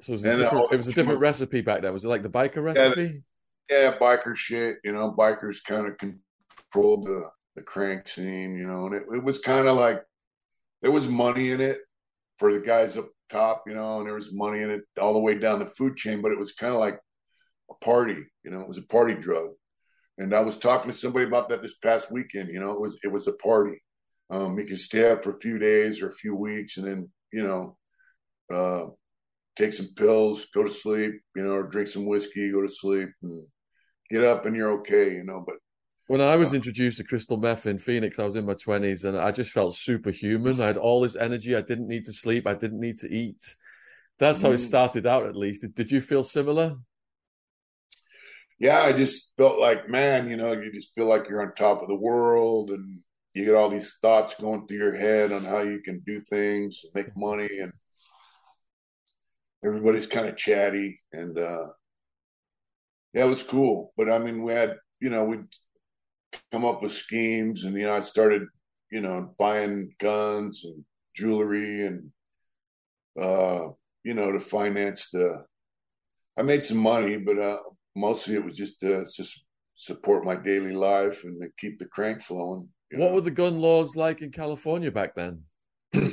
Speaker 2: So it was, a different, uh, it was a different recipe back then. Was it like the biker recipe?
Speaker 1: Yeah, yeah biker shit. You know, bikers kind of controlled the, the crank scene, you know, and it, it was kind of like there was money in it for the guys up top, you know, and there was money in it all the way down the food chain, but it was kind of like a party, you know, it was a party drug. And I was talking to somebody about that this past weekend. You know, it was it was a party. Um, you can stay up for a few days or a few weeks, and then you know, uh, take some pills, go to sleep. You know, or drink some whiskey, go to sleep, and get up, and you're okay. You know, but
Speaker 2: when I was introduced to crystal meth in Phoenix, I was in my twenties, and I just felt superhuman. I had all this energy. I didn't need to sleep. I didn't need to eat. That's how it mm. started out, at least. Did, did you feel similar?
Speaker 1: Yeah, I just felt like, man, you know, you just feel like you're on top of the world and you get all these thoughts going through your head on how you can do things, make money, and everybody's kind of chatty. And uh, yeah, it was cool. But I mean, we had, you know, we'd come up with schemes, and, you know, I started, you know, buying guns and jewelry and, uh, you know, to finance the. I made some money, but uh, mostly it was just to just support my daily life and to keep the crank flowing.
Speaker 2: What know? were the gun laws like in California back then? <clears throat>
Speaker 1: you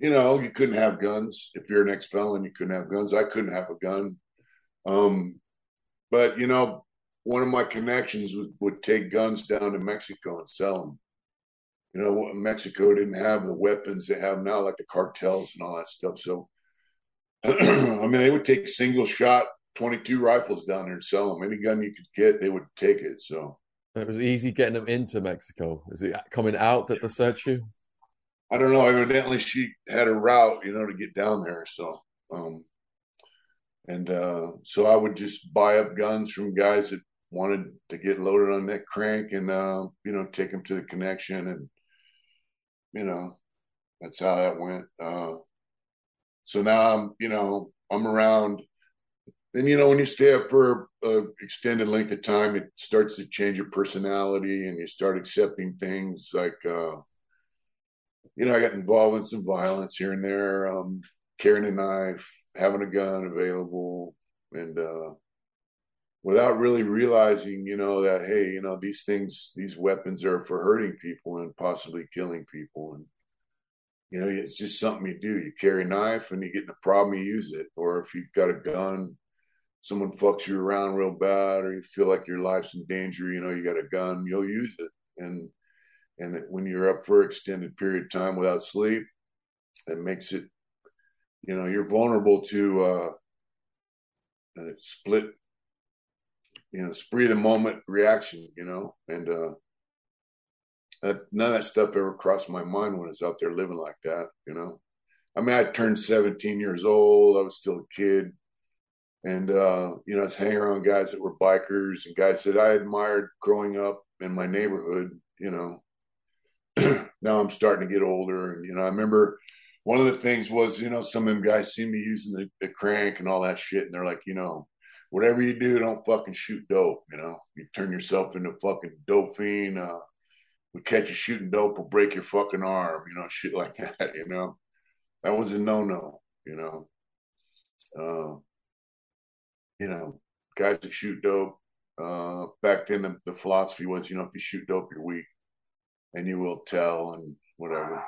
Speaker 1: know, you couldn't have guns. If you're an ex felon, you couldn't have guns. I couldn't have a gun. Um, but you know, one of my connections was, would take guns down to Mexico and sell them. You know, Mexico didn't have the weapons they have now, like the cartels and all that stuff. So, <clears throat> I mean, they would take single shot 22 rifles down there and sell them. Any gun you could get, they would take it. So
Speaker 2: it was easy getting them into Mexico. Is it coming out that they search you?
Speaker 1: I don't know. Evidently, she had a route, you know, to get down there. So, um, and uh, so I would just buy up guns from guys that wanted to get loaded on that crank, and uh, you know, take them to the connection, and you know, that's how that went. Uh, so now I'm, you know, I'm around then you know when you stay up for an extended length of time it starts to change your personality and you start accepting things like uh, you know i got involved in some violence here and there. Um, carrying a knife having a gun available and uh, without really realizing you know that hey you know these things these weapons are for hurting people and possibly killing people. And you know it's just something you do. You carry a knife and you get in a problem you use it. Or if you've got a gun someone fucks you around real bad or you feel like your life's in danger, you know, you got a gun, you'll use it. And and when you're up for extended period of time without sleep, it makes it, you know, you're vulnerable to uh, split, you know, spree the moment reaction, you know, and uh, that, none of that stuff ever crossed my mind when I was out there living like that, you know. I mean, I turned 17 years old. I was still a kid and uh, you know, hanging around guys that were bikers and guys that I admired growing up in my neighborhood. You know, <clears throat> now I'm starting to get older, and you know, I remember one of the things was, you know, some of them guys see me using the, the crank and all that shit, and they're like, you know, whatever you do, don't fucking shoot dope. You know, you turn yourself into fucking dope fiend. Uh, we catch you shooting dope, will break your fucking arm. You know, <laughs> shit like that. You know, that was a no no. You know. Uh, you know, guys that shoot dope. Uh, back then, the, the philosophy was, you know, if you shoot dope, you're weak, and you will tell and whatever.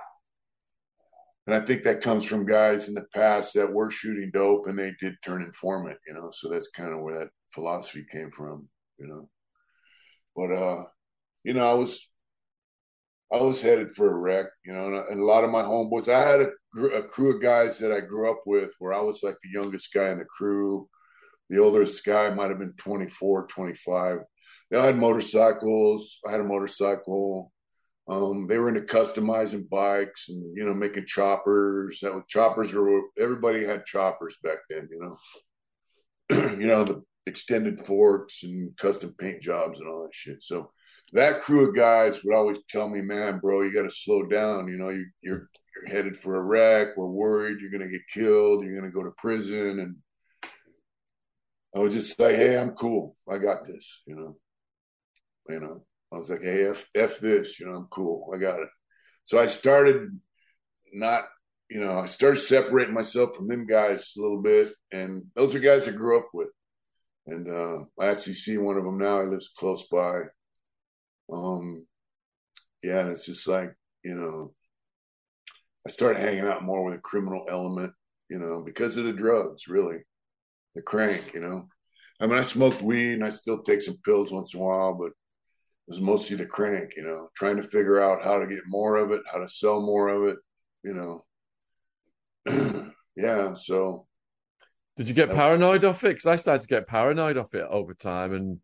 Speaker 1: And I think that comes from guys in the past that were shooting dope and they did turn informant, you know. So that's kind of where that philosophy came from, you know. But uh, you know, I was I was headed for a wreck, you know, and a, and a lot of my homeboys. I had a, a, crew of guys that I grew up with, where I was like the youngest guy in the crew. The oldest guy might have been 24, 25. They all had motorcycles. I had a motorcycle. Um, they were into customizing bikes and you know making choppers. That was, choppers were everybody had choppers back then. You know, <clears throat> you know the extended forks and custom paint jobs and all that shit. So that crew of guys would always tell me, "Man, bro, you got to slow down. You know, you, you're you're headed for a wreck. We're worried you're going to get killed. You're going to go to prison." And I was just like, hey, I'm cool. I got this, you know. You know, I was like, hey, F, F this, you know, I'm cool. I got it. So I started not, you know, I started separating myself from them guys a little bit. And those are guys I grew up with. And uh, I actually see one of them now. He lives close by. Um, yeah, and it's just like, you know, I started hanging out more with a criminal element, you know, because of the drugs, really the crank, you know. I mean, I smoked weed and I still take some pills once in a while, but it was mostly the crank, you know, trying to figure out how to get more of it, how to sell more of it, you know. <clears throat> yeah, so.
Speaker 2: Did you get paranoid off it? Because I started to get paranoid off it over time and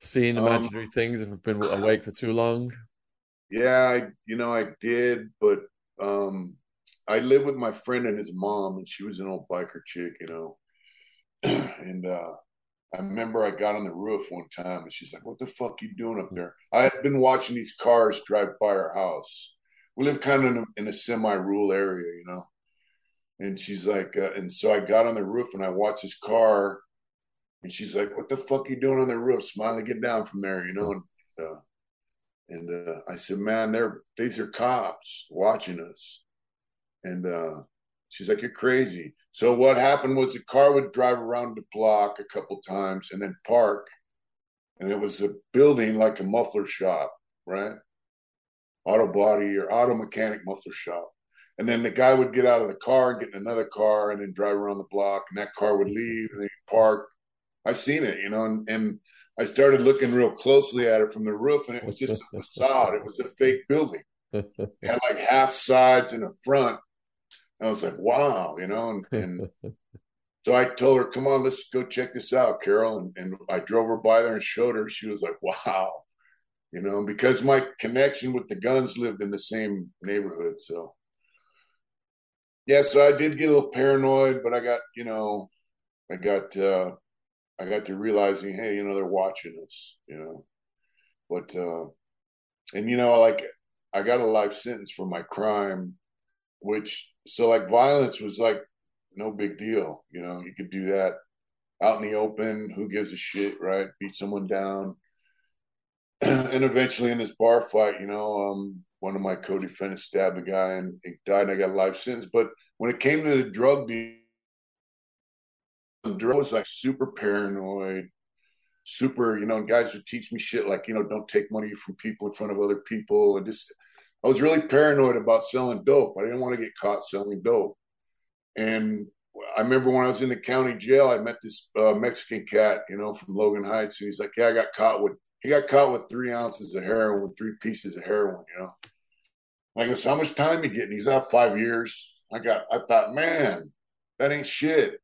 Speaker 2: seeing um, imaginary um, things if I've been <sighs> awake for too long.
Speaker 1: Yeah, I, you know, I did, but um, I lived with my friend and his mom, and she was an old biker chick, you know. <clears throat> and uh, I remember I got on the roof one time, and she's like, "What the fuck you doing up there?" I had been watching these cars drive by our house. We live kind of in a, in a semi-rural area, you know. And she's like, uh, and so I got on the roof and I watched this car, and she's like, "What the fuck you doing on the roof?" Smiley, get down from there, you know. And uh, and uh, I said, "Man, they're these are cops watching us." And uh, she's like, "You're crazy." So what happened was the car would drive around the block a couple times and then park, and it was a building like a muffler shop, right? Auto body or auto mechanic muffler shop. And then the guy would get out of the car and get in another car and then drive around the block, and that car would leave and they park. I've seen it, you know, and, and I started looking real closely at it from the roof, and it was just a facade. It was a fake building. <laughs> It had like half sides and a front. I was like, wow, you know, and, and <laughs> so I told her, come on, let's go check this out, Carol. And, and I drove her by there and showed her. She was like, wow, you know, because my connection with the guns lived in the same neighborhood. So, yeah, so I did get a little paranoid, but I got, you know, I got, uh, I got to realizing, hey, you know, they're watching us, you know. But uh and you know, like I got a life sentence for my crime, which so like violence was like no big deal, you know, you could do that out in the open, who gives a shit, right? Beat someone down. <clears throat> and eventually in this bar fight, you know, um, one of my co-defendants stabbed a guy and he died and I got a life sentence. But when it came to the drug deal, I was like super paranoid, super, you know, guys would teach me shit like, you know, don't take money from people in front of other people. And just, I was really paranoid about selling dope. I didn't want to get caught selling dope. And I remember when I was in the county jail, I met this uh, Mexican cat, you know, from Logan Heights. And he's like, yeah, I got caught with, he got caught with three ounces of heroin, three pieces of heroin, you know. Like, so how much time you getting? He's out five years. I got, I thought, man, that ain't shit.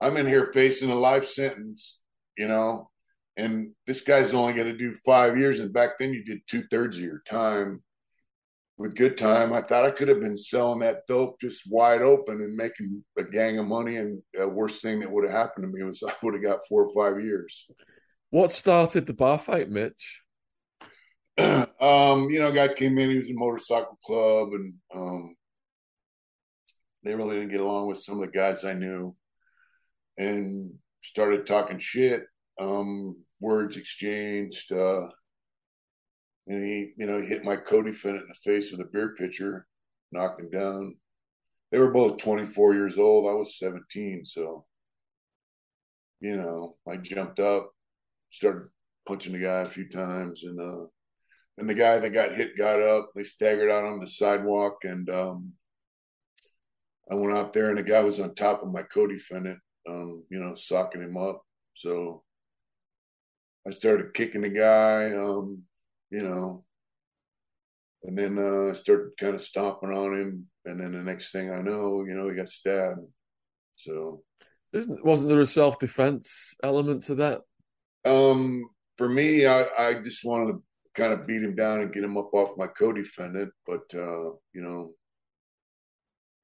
Speaker 1: I'm in here facing a life sentence, you know, and this guy's only going to do five years. And back then, you did two thirds of your time with good time. I thought I could have been selling that dope just wide open and making a gang of money. And the worst thing that would have happened to me was <laughs> I would have got four or five years.
Speaker 2: What started the bar fight, Mitch? <clears throat>
Speaker 1: um, you know, a guy came in, he was in a motorcycle club, and um, they really didn't get along with some of the guys I knew and started talking shit. Um, words exchanged. Uh, and he, you know, hit my co-defendant in the face with a beer pitcher, knocked him down. They were both 24 years old. I was 17, so you know, I jumped up, started punching the guy a few times, and uh, and the guy that got hit got up. They staggered out on the sidewalk, and um, I went out there, and the guy was on top of my co-defendant, um, you know, socking him up. So I started kicking the guy, um, you know, and then uh, I started kind of stomping on him. And then the next thing I know, you know, he got stabbed. So,
Speaker 2: Isn't, wasn't there a self defense element to that?
Speaker 1: Um, for me, I, I just wanted to kind of beat him down and get him up off my co-defendant, but uh, you know,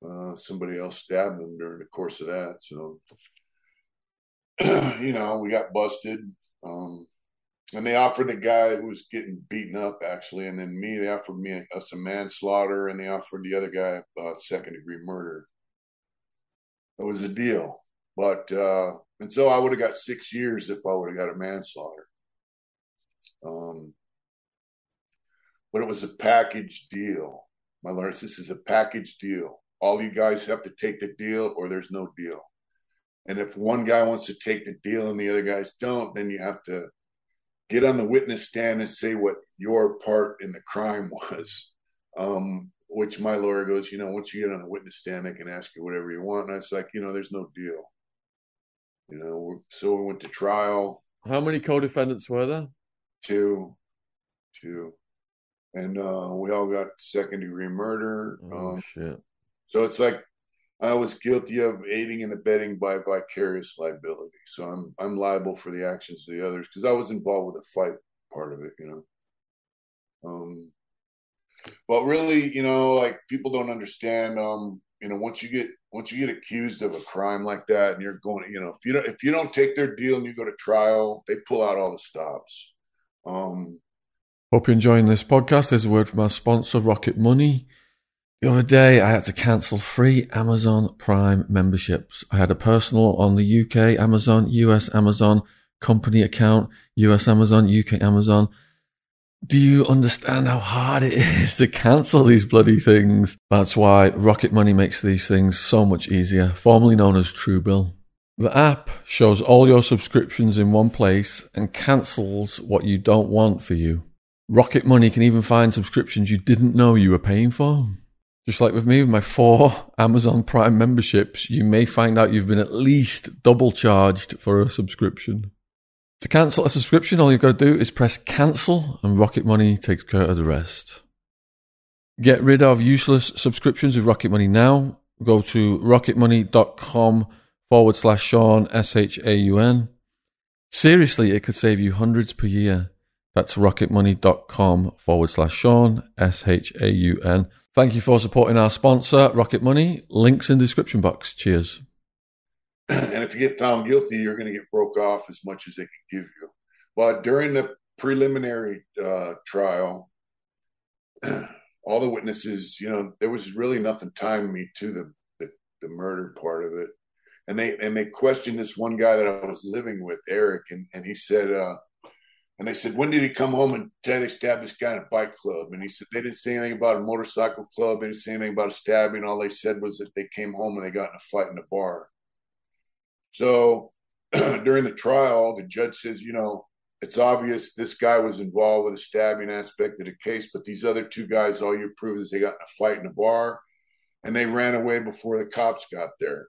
Speaker 1: uh, somebody else stabbed him during the course of that. So, <clears throat> you know, we got busted. Um, and they offered the guy who was getting beaten up, actually, and then me, they offered me a manslaughter, and they offered the other guy uh, second degree murder. It was a deal. But, uh, and so I would have got six years if I would have got a manslaughter. Um, but it was a package deal. My lord, this is a package deal all you guys have to take the deal or there's no deal. And if one guy wants to take the deal and the other guys don't, then you have to get on the witness stand and say what your part in the crime <laughs> was. Um, which my lawyer goes, you know, once you get on the witness stand, they can ask you whatever you want. And I was like, you know, there's no deal. You know, so we went to trial.
Speaker 2: How many co-defendants were there?
Speaker 1: Two, two, and uh, we all got second degree murder.
Speaker 2: Oh um, shit!
Speaker 1: So it's like I was guilty of aiding and abetting by vicarious liability. So I'm I'm liable for the actions of the others because I was involved with the fight part of it, you know. Um, but really, you know, like people don't understand. Um, you know, once you get once you get accused of a crime like that, and you're going, you know, if you don't if you don't take their deal and you go to trial, they pull out all the stops. Um,
Speaker 2: Hope you're enjoying this podcast. There's a word from our sponsor, Rocket Money. The other day, I had to cancel three Amazon Prime memberships. I had a personal on the UK Amazon, US Amazon, company account, US Amazon, UK Amazon. Do you understand how hard it <laughs> is to cancel these bloody things? That's why Rocket Money makes these things so much easier, formerly known as Truebill. The app shows all your subscriptions in one place and cancels what you don't want for you. Rocket Money can even find subscriptions you didn't know you were paying for. Just like with me, with my four Amazon Prime memberships, you may find out you've been at least double charged for a subscription. To cancel a subscription, all you've got to do is press cancel and Rocket Money takes care of the rest. Get rid of useless subscriptions with Rocket Money now. Go to rocketmoney.com forward slash Shaun, S H A U N. Seriously, it could save you hundreds per year. That's rocketmoney.com forward slash Shaun, S H A U N. Thank you for supporting our sponsor, Rocket Money. Links in description box. Cheers.
Speaker 1: and if you get found guilty, you're going to get broke off as much as they can give you. But during the preliminary uh, trial, <clears throat> all the witnesses, you know, there was really nothing tying me to the, the, the murder part of it. And they and they questioned this one guy that I was living with, Eric, and, and he said, uh, and they said, when did he come home and tell they stabbed this guy in a bike club? And he said they didn't say anything about a motorcycle club. They didn't say anything about a stabbing. All they said was that they came home and they got in a fight in a bar. So <clears throat> during the trial, the judge says, you know, it's obvious this guy was involved with the stabbing aspect of the case, but these other two guys, all you prove is they got in a fight in a bar and they ran away before the cops got there.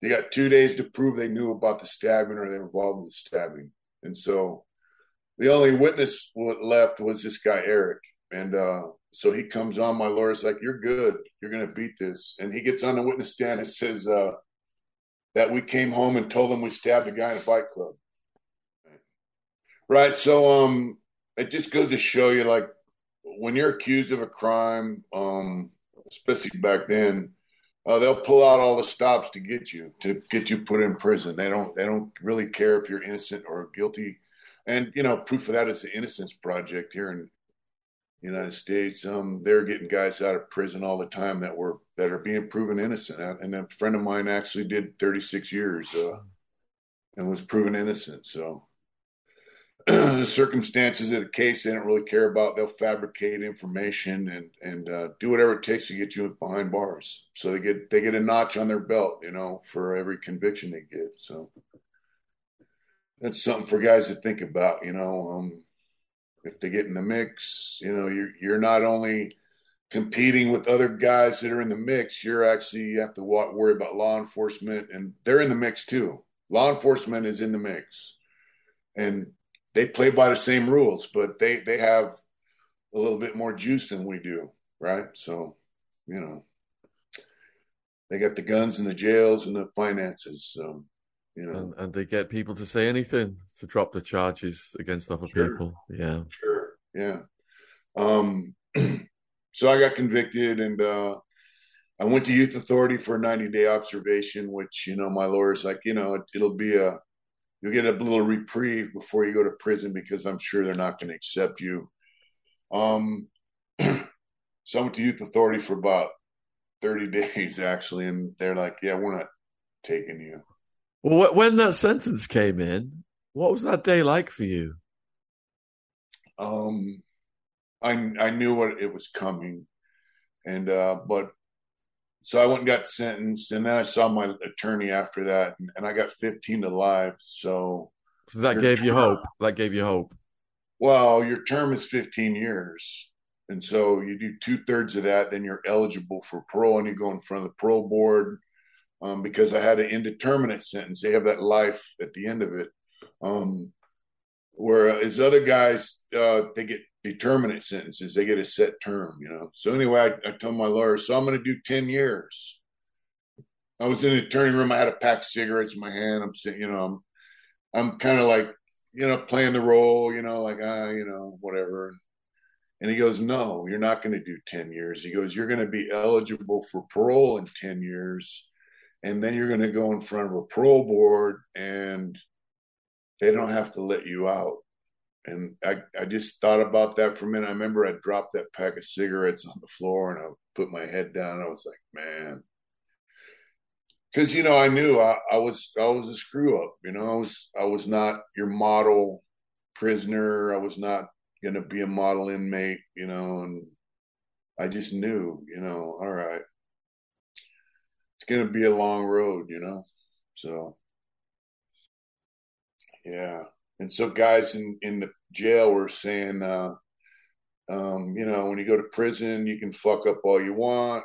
Speaker 1: They got two days to prove they knew about the stabbing or they were involved with the stabbing. And so the only witness left was this guy, Eric. And uh, so he comes on, my lawyer's like, You're good. You're to beat this. And he gets on the witness stand and says, uh, that we came home and told them we stabbed a guy in a bike club. Right. So um it just goes to show you like when you're accused of a crime, um, especially back then, uh, they'll pull out all the stops to get you to get you put in prison. They don't they don't really care if you're innocent or guilty. And you know, proof of that is the Innocence Project here in the United States, um, they're getting guys out of prison all the time that were that are being proven innocent. And a friend of mine actually did 36 years uh, and was proven innocent. So <clears throat> the circumstances of the case they don't really care about. They'll fabricate information and and uh, do whatever it takes to get you behind bars. So they get they get a notch on their belt, you know, for every conviction they get. So that's something for guys to think about, you know. Um, if they get in the mix, you know, you're you're not only competing with other guys that are in the mix, you're actually you have to worry about law enforcement, and they're in the mix too. Law enforcement is in the mix, and they play by the same rules, but they they have a little bit more juice than we do, right? So, you know, they got the guns and the jails and the finances. So, you know,
Speaker 2: and, and, they get people to say anything to drop the charges against other sure. people. Yeah,
Speaker 1: sure, yeah. Um, <clears throat> so I got convicted, and uh, I went to youth authority for a 90 day observation, which you know my lawyer's like, you know, it, it'll be a you'll get a little reprieve before you go to prison because I'm sure they're not going to accept you. Um, <clears throat> so I went to youth authority for about 30 <laughs> days actually, and they're like, yeah, we're not taking you.
Speaker 2: Well, when that sentence came in, what was that day like for you?
Speaker 1: Um, I I knew what it was coming, and uh, but so I went and got sentenced, and then I saw my attorney after that, and, and I got 15 to life. So,
Speaker 2: so that gave you hope. That gave you hope.
Speaker 1: Well, your term is 15 years, and so you do two thirds of that, then you're eligible for parole, and you go in front of the parole board um, because I had an indeterminate sentence. They have that life at the end of it. Um, whereas other guys, uh, they get determinate sentences. They get a set term, you know. So anyway, I, I told my lawyer, so I'm going to do 10 years. I was in the attorney room. I had a pack of cigarettes in my hand. I'm sitting, you know, I'm, I'm kind of like, you know, playing the role, you know, like, ah, you know, whatever. And he goes, No, you're not going to do 10 years. He goes, You're going to be eligible for parole in 10 years. And then you're going to go in front of a parole board and they don't have to let you out. And I, I just thought about that for a minute. I remember I dropped that pack of cigarettes on the floor and I put my head down. I was like, man, because you know I knew I, I was I was a screw up. You know I was I was not your model prisoner. I was not going to be a model inmate. You know, and I just knew. You know, all right, it's going to be a long road. You know, so yeah. And so guys in in the jail were saying. uh um, you know, when you go to prison, you can fuck up all you want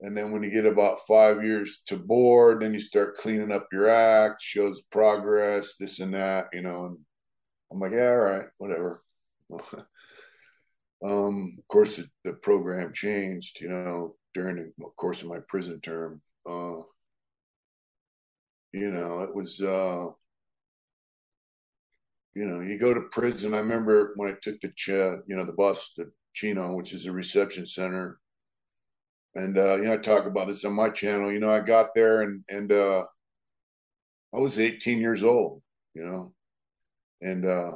Speaker 1: and then when you get about five years to board, then you start cleaning up your act, shows progress, this and that, you know. And I'm like, yeah, all right, whatever. <laughs> um, of course, the, the, program changed, you know, during the course of my prison term. Uh, you know, it was, uh, you know, you go to prison. I remember when I took the, ch- you know, the bus to Chino, which is a reception center and uh, you know, I talk about this on my channel. You know, I got there and and uh, I was 18 years old. You know, and uh,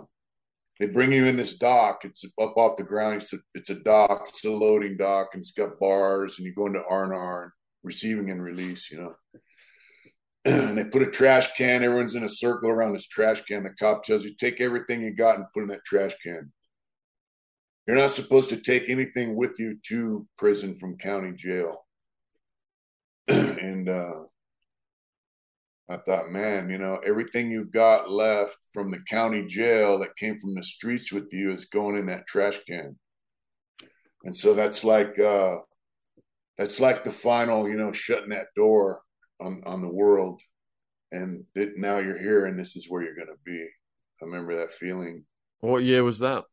Speaker 1: they bring you in this dock. It's up off the ground. It's a, it's a dock. It's a loading dock, and it's got bars. And you go into R and R, receiving and release. You know, <clears throat> and they put a trash can. Everyone's in a circle around this trash can. The cop tells you take everything you got and put in that trash can. You're not supposed to take anything with you to prison from county jail. <clears throat> and uh, I thought, man, you know, everything you got left from the county jail that came from the streets with you is going in that trash can. And so that's like uh, that's like the final, you know, shutting that door on on the world. And it, now you're here, and this is where you're going to be. I remember that feeling.
Speaker 2: What year was that?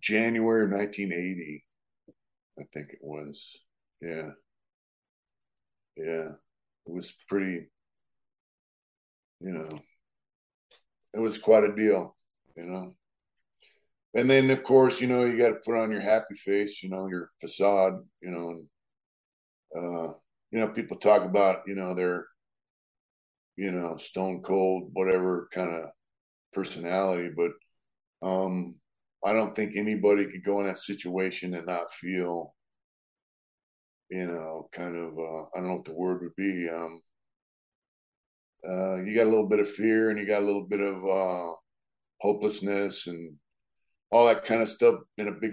Speaker 1: January of 1980, I think it was. Yeah. Yeah. It was pretty, you know, it was quite a deal, you know. And then, of course, you know, you got to put on your happy face, you know, your facade, you know, and, uh, you know, people talk about, you know, their, you know, stone cold, whatever kind of personality, but, um, I don't think anybody could go in that situation and not feel, you know, kind of, uh, I don't know what the word would be. Um, uh, you got a little bit of fear and you got a little bit of uh, hopelessness and all that kind of stuff in a big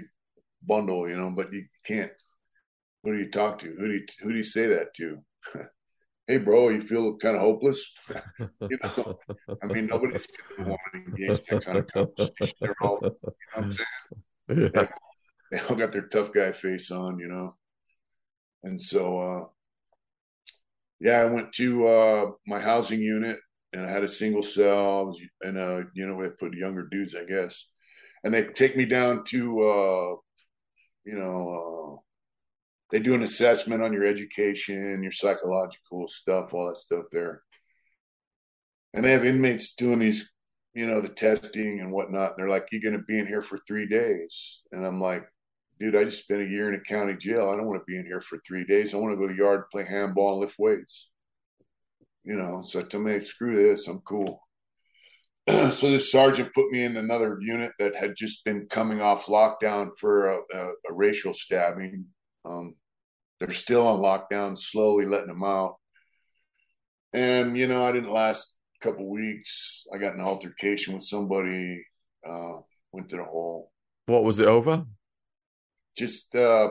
Speaker 1: bundle, you know. But you can't. Who do you talk to? Who do you who do you say that to? <laughs> hey, bro, you feel kind of hopeless? <laughs> you know, I mean, nobody's going to want to engage that kind of conversation. They're all, you know what I'm saying? <laughs> Yeah. They all got their tough guy face on, you know. And so, uh, yeah, I went to uh, my housing unit and I had a single cell. In a, you know, they put younger dudes, I guess. And they take me down to, uh, you know, uh, they do an assessment on your education, your psychological stuff, all that stuff there. And they have inmates doing these, you know, the testing and whatnot. And they're like, You're going to be in here for three days. And I'm like, Dude, I just spent a year in a county jail. I don't want to be in here for three days. I want to go to the yard, play handball, and lift weights. You know, so I told me, screw this, I'm cool. <clears throat> so this sergeant put me in another unit that had just been coming off lockdown for a, a, a racial stabbing. Um, they're still on lockdown, slowly letting them out. And you know, I didn't last a couple weeks. I got an altercation with somebody. Uh, went to the hole.
Speaker 2: What was it over?
Speaker 1: Just uh,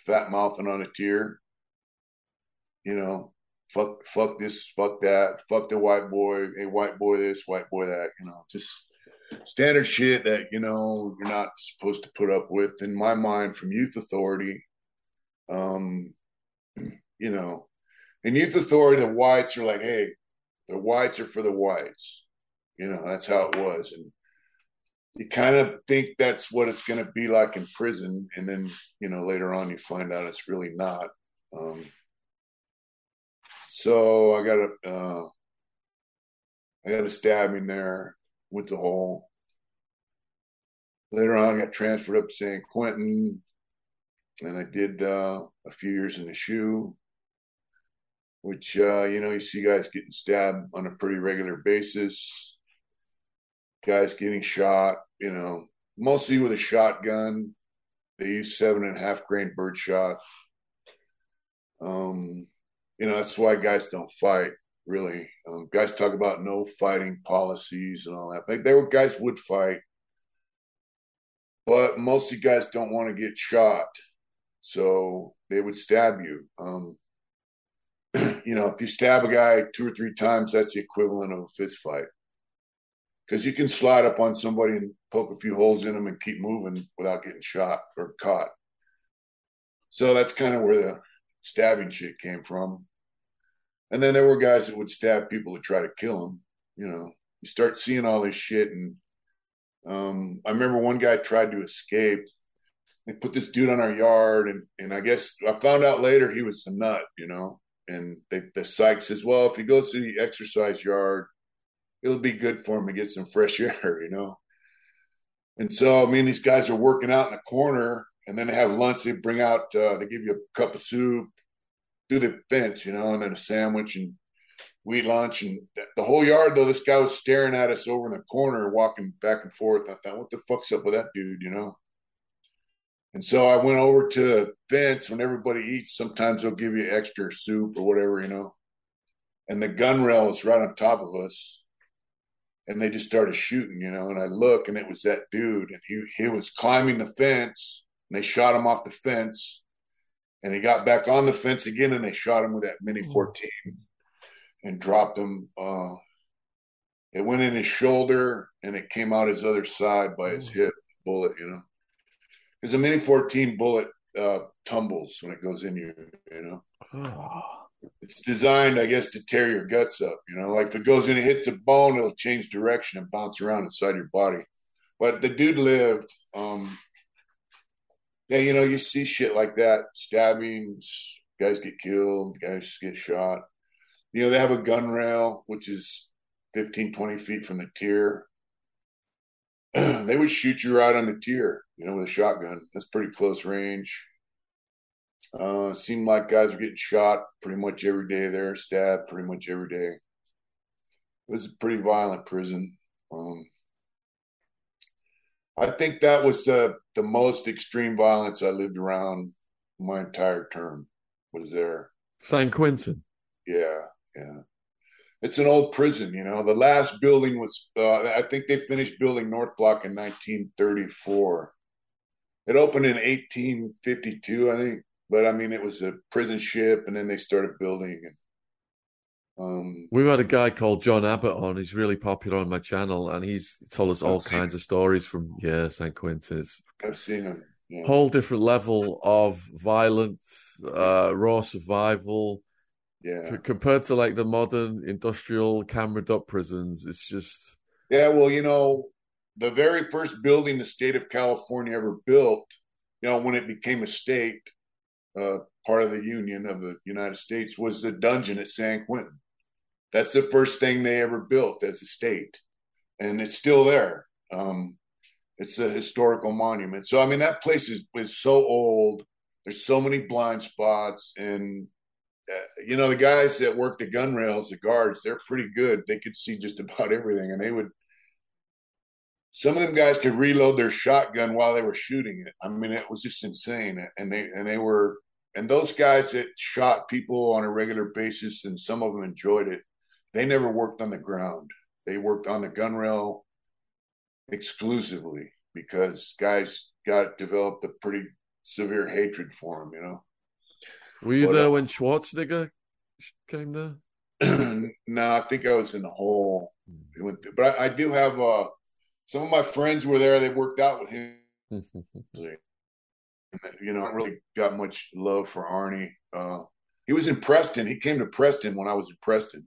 Speaker 1: fat mouthing on a tear. You know, fuck, fuck this, fuck that, fuck the white boy, hey, white boy this, white boy that. You know, just standard shit that you know you're not supposed to put up with. In my mind, from youth authority, um, you know, in youth authority, the whites are like, hey, the whites are for the whites. You know, that's how it was. And you kind of think that's what it's going to be like in prison. And then, you know, later on you find out it's really not. Um, so I got a, uh, I got a stabbing there with the hole. later on, I got transferred up to San Quentin, and I did uh, a few years in the shoe, which uh, you know you see guys getting stabbed on a pretty regular basis, guys getting shot, you know, mostly with a shotgun. They use seven and a half grain birdshot. Um, you know that's why guys don't fight really. Um, guys talk about no fighting policies and all that. Like, there were guys would fight, but mostly guys don't want to get shot, so they would stab you. Um, <clears throat> you know, if you stab a guy two or three times, that's the equivalent of a fist fight. Because you can slide up on somebody and poke a few holes in them and keep moving without getting shot or caught. So that's kind of where the stabbing shit came from. And then there were guys that would stab people to try to kill them. You know, you start seeing all this shit. And um, I remember one guy tried to escape. They put this dude on our yard, and and I guess I found out later he was a nut. You know, and they, the psych says, well, if he goes to the exercise yard, it'll be good for him to get some fresh <laughs> air. You know. And so, I mean, these guys are working out in the corner, and then they have lunch. They bring out, uh, they give you a cup of soup, through the fence, you know, and then a sandwich and we eat lunch. And the whole yard though this guy was staring at us over in the corner walking back and forth. I thought what the fuck's up with that dude? You know? And so i went over to the fence when everybody eats sometimes they'll give you extra soup or whatever you know? And the gun rail was right on top of us and they just started shooting you know and i look and it was that dude and he he was climbing the fence and they shot him off the fence and he got back on the fence again and they shot him with that mini hmm. 14 and dropped him uh, it went in his shoulder and it came out his other side by his hmm. hip bullet you know because a mini 14 bullet uh, tumbles when it goes in you you know oh. It's designed i guess to tear your guts up you know like if it goes in and hits a bone it'll change direction and bounce around inside your body but the dude lived um, yeah, you know, you see shit like that, stabbings, guys get killed, guys get shot. You know, they have a gun rail, which is 15, 20 feet from the tier. <clears throat> they would shoot you right on the tier, you know, with a shotgun. That's pretty close range. Uh, seemed like guys were getting shot pretty much every day there, stabbed pretty much every day. It was a pretty violent prison. Um, I think that was the the most extreme violence I lived around my entire term was there.
Speaker 2: San Quentin.
Speaker 1: Yeah, yeah. It's an old prison, you know. The last building was, uh, I think they finished building North Block in 1934. It opened in 1852, I think. But I mean, it was a prison ship, and then they started building, and
Speaker 2: um, We've had a guy called John Abbott on. He's really popular on my channel, and he's told us all kinds of stories from yeah, San Quentin. It's
Speaker 1: I've seen him. Yeah.
Speaker 2: Whole different level of violent, uh, raw survival.
Speaker 1: Yeah. C-
Speaker 2: compared to like the modern industrial camera up prisons, it's just.
Speaker 1: Yeah, well, you know, the very first building the state of California ever built, you know, when it became a state, uh, part of the Union of the United States, was the dungeon at San Quentin. That's the first thing they ever built as a state, and it's still there. Um, it's a historical monument. So I mean, that place is is so old. There's so many blind spots, and uh, you know the guys that work the gun rails, the guards, they're pretty good. They could see just <laughs> about everything, and they would. Some of them guys could reload their shotgun while they were shooting it. I mean, it was just insane, and they and they were and those guys that shot people on a regular basis, and some of them enjoyed it they never worked on the ground. They worked on the gun rail exclusively because guys got developed a pretty severe hatred for him, you know.
Speaker 2: Were you but, there uh, when Schwarzenegger came
Speaker 1: there? <clears throat> no, I think I was in the hole. But I, I, do have uh, some of my friends were there. They worked out with him. <laughs> you know, I really got much love for Arnie. Uh, he was in Preston. He came to Preston when I was in Preston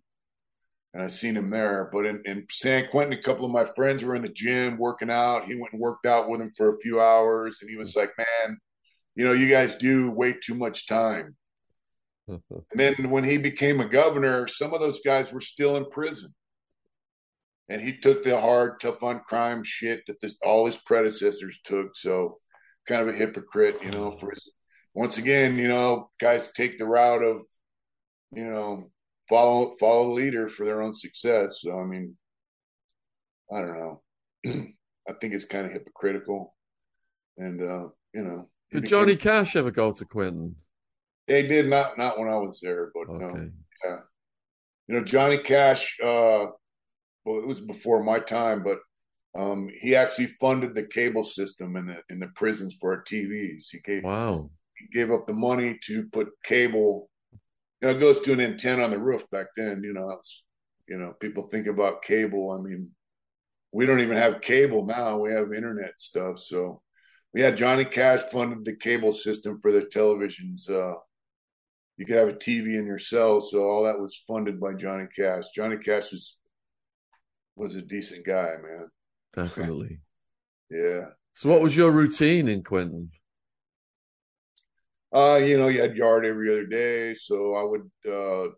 Speaker 1: and I seen him there. But in, in San Quentin, a couple of my friends were in the gym working out. He went and worked out with him for a few hours, and he was like, "Man, you know, you guys do way too much time." <laughs> and then when he became a governor, some of those guys were still in prison. and he took the hard, tough on crime shit that this, all his predecessors took. So, kind of a hypocrite, you know. For his, once again, you know, guys take the route of, you know, follow follow the leader for their own success. So, I mean, I don't know. <clears throat> I think it's kind of hypocritical, and uh, you know.
Speaker 2: Did Johnny Cash ever go to Quentin?
Speaker 1: They did not not when I was there, but okay. no, yeah. You know, Johnny Cash. Uh, well, it was before my time, but um, he actually funded the cable system in the in the prisons for our TVs. He gave
Speaker 2: wow.
Speaker 1: He gave up the money to put cable. You know, it goes to an antenna on the roof back then. You know, was, you know, people think about cable. I mean, we don't even have cable now. We have internet stuff. So, yeah, Johnny Cash funded the cable system for the televisions. Uh, you could have a TV in your cell, so all that was funded by Johnny Cash. Johnny Cash was was a decent guy, man.
Speaker 2: Definitely.
Speaker 1: yeah.
Speaker 2: So, what was your routine in Quentin?
Speaker 1: Uh, you know, you had yard every other day, so I would uh,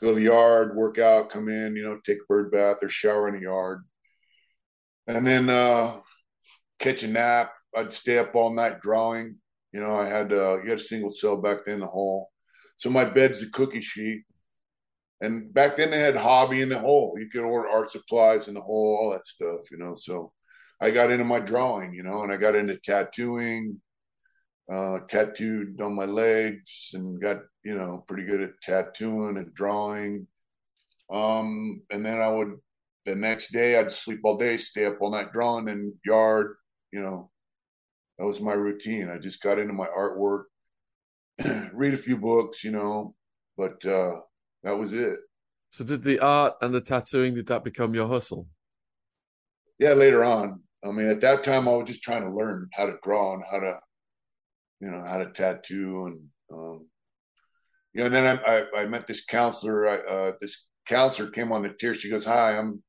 Speaker 1: go to the yard, work out, come in, you know, take a bird bath or shower in the yard, and then uh, catch a nap. I'd stay up all night drawing. You know, I had uh, you had a single cell back then, the hall, So my bed's a cookie sheet. And back then they had hobby in the hole. You could order art supplies in the hole, all that stuff, you know. So I got into my drawing, you know, and I got into tattooing, uh, tattooed on my legs and got, you know, pretty good at tattooing and drawing. Um, and then I would the next day I'd sleep all day, stay up all night drawing in yard, you know. That was my routine. I just got into my artwork, <clears throat> read a few books, you know, but uh that was it.
Speaker 2: So did the art and the tattooing did that become your hustle?
Speaker 1: Yeah, later on. I mean, at that time, I was just trying to learn how to draw and how to, you know, how to tattoo and, um, you know. And then I, I, I met this counselor. I, uh, this counselor came on the tier. She goes, "Hi, I'm,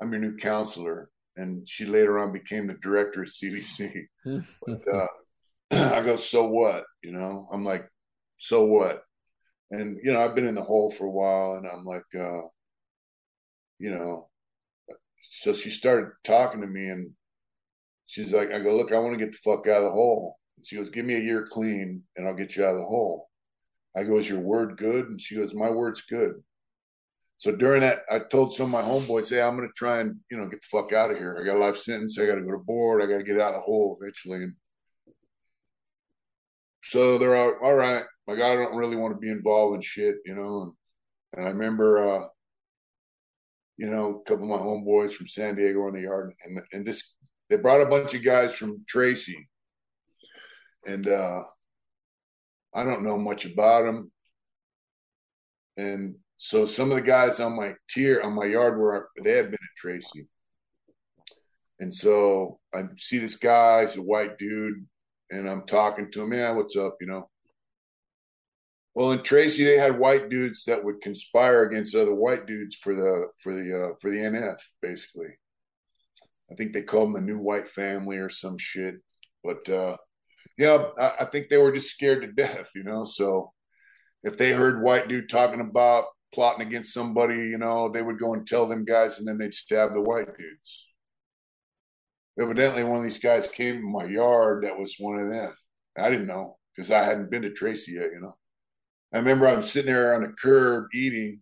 Speaker 1: I'm your new counselor," and she later on became the director of CDC. <laughs> but, uh, <clears throat> I go, "So what?" You know, I'm like, "So what?" And you know I've been in the hole for a while, and I'm like, uh, you know, so she started talking to me, and she's like, I go, look, I want to get the fuck out of the hole. And she goes, give me a year clean, and I'll get you out of the hole. I go, is your word good? And she goes, my word's good. So during that, I told some of my homeboys, hey, I'm going to try and, you know, get the fuck out of here. I got a life sentence. I got to go to board. I got to get out of the hole eventually. And so they're all, all right like I don't really want to be involved in shit, you know. And, and I remember, uh, you know, a couple of my homeboys from San Diego in the yard, and and this they brought a bunch of guys from Tracy, and uh, I don't know much about them, and so some of the guys on my tier on my yard were they had been at Tracy, and so I see this guy, he's a white dude, and I'm talking to him, yeah, what's up, you know well, in Tracy, they had white dudes that would conspire against other white dudes for the for the uh, for the NF, basically. I think they called them a new white family or some shit. But uh, yeah, I, I think they were just scared to death, you know. So if they heard white dude talking about plotting against somebody, you know, they would go and tell them guys, and then they'd stab the white dudes. Evidently, one of these guys came to my yard that was one of them. I didn't know because I hadn't been to Tracy yet, you know. I remember I was sitting there on the curb eating,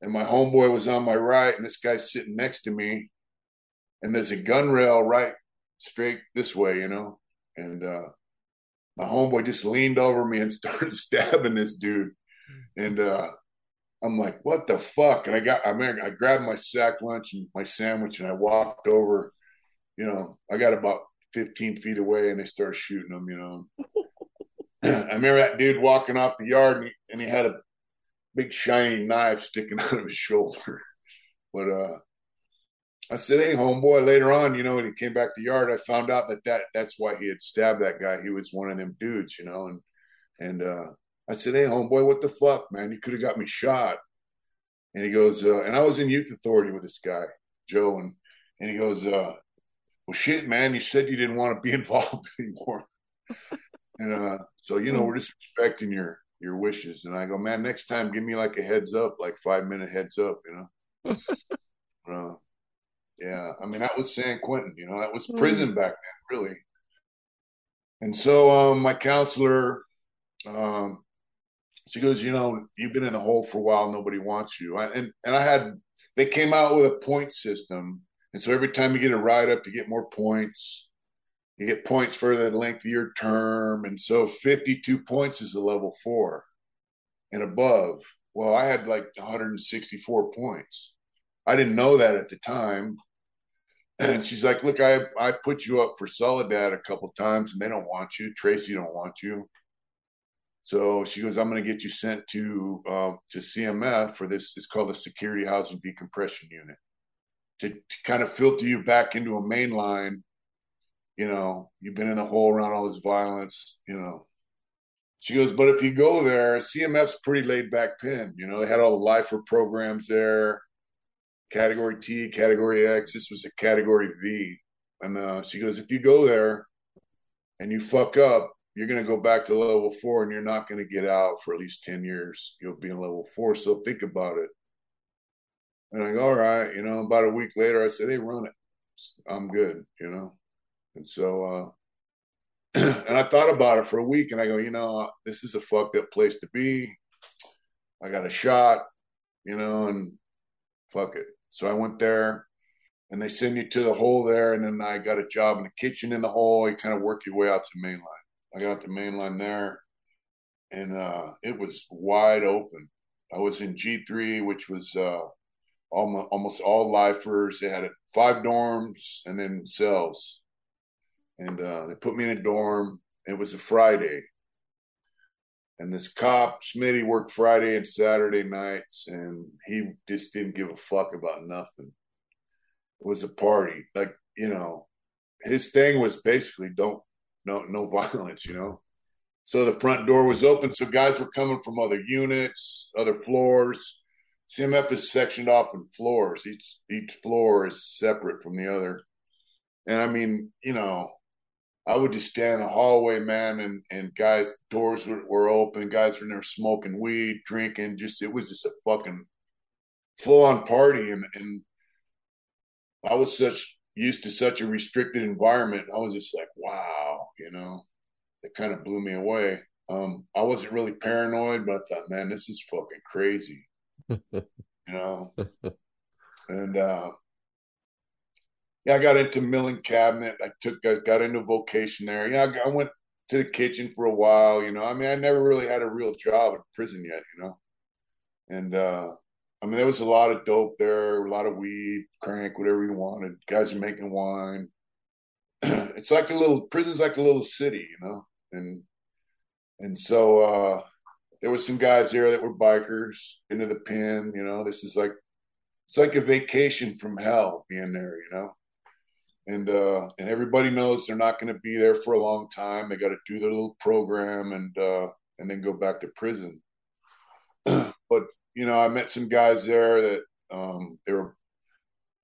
Speaker 1: and my homeboy was on my right, and this guy's sitting next to me, and there's a gun rail right straight this way, you know, and uh, my homeboy just leaned over me and <laughs> started stabbing this dude, and uh, I'm like, what the fuck? And I got, I mean, I grabbed my sack lunch and my sandwich, and I walked over. You know, I got about 15 feet away, and they started shooting them. You know. <laughs> I remember that dude walking off the yard and he, and he had a big shiny knife sticking <laughs> out of his shoulder. But uh, I said, "Hey, homeboy." Later on, you know, when he came back to the yard, I found out that, that that's why he had stabbed that guy. He was one of them dudes, you know. And and uh, I said, "Hey, homeboy, what the fuck, man? You could have got me shot." And he goes, uh, and I was in youth authority with this guy, Joe, and and he goes, uh, "Well, shit, man, you said you didn't want to be <laughs> involved anymore." And uh, so you know, hmm. we're just respecting your your wishes. And I go, man, next time give me like a heads up, like five minute heads up, you know. <laughs> uh, Yeah, I mean that was San Quentin. You know, that was prison mm. back then, really. And so um, my counselor, um, she goes, you know, you've been in the hole for a while. Nobody wants you. I, and and I had they came out with a point system, and so every time you get a ride up, you get more points. You get points for the length of your term, and so fifty-two points is a level four and above. Well, I had like 164 points. I didn't know that at the time. And she's like, "Look, I I put you up for Soledad a couple times, and they don't want you. Tracy don't want you. So she goes, I'm going to get you sent to uh, to CMF for this. It's called the Security Housing Decompression Unit to, to kind of filter you back into a main line. You know, you've been in a hole around all this violence. You know, she goes, but if you go there, CMF's pretty laid back pin. You know, they had all the lifer programs there, category T, category X. This was a category V. And uh, she goes, if you go there and you fuck up, you're going to go back to level four and you're not going to get out for at least 10 years. You'll be in level four. So think about it. And I go, all right. You know, about a week later, I said, hey, run it. I'm good, you know. And so, uh, <clears throat> and I thought about it for a week and I go, you know, this is a fucked up place to be. I got a shot, you know, and fuck it. So I went there and they send you to the hole there. And then I got a job in the kitchen in the hole. You kind of work your way out to the main line. I got the main line there, and uh, it was wide open. I was in G three, which was uh, almost almost all lifers. They had five dorms and then cells, and uh, they put me in a dorm. It was a Friday, and this cop Smitty worked Friday and Saturday nights, and he just didn't give a fuck about nothing. It was a party, like you know. His thing was basically don't no no <laughs> violence, you know. So the front door was open, so guys were coming from other units, other floors. CMF is sectioned off in floors. Each each floor is separate from the other. And I mean, you know, I would just stand in the hallway, man, and and guys' doors were, were open. Guys were in there smoking weed, drinking. Just it was just a fucking full on party, and and I was such used to such a restricted environment. I was just like, wow, you know, it kind of blew me away. Um, I wasn't really paranoid, but I thought, man, this is fucking crazy, <laughs> you know. and uh, yeah, I got into milling cabinet. I took, I got into vocation there. Yeah, I, I went to the kitchen for a while. You know, I mean, I never really had a real job in prison yet. You know, and uh, I mean, there was a lot of dope there, a lot of weed, crank, whatever you wanted. Guys are making wine. <clears throat> it's like a little prison's like a little city, you know. And and so uh there was some guys there that were bikers into the pen, you know. This is like it's like a vacation from hell being there, you know. And uh and everybody knows they're not going to be there for a long time. They got to do their little program and uh and then go back to prison. <clears throat> but you know, I met some guys there that um, they were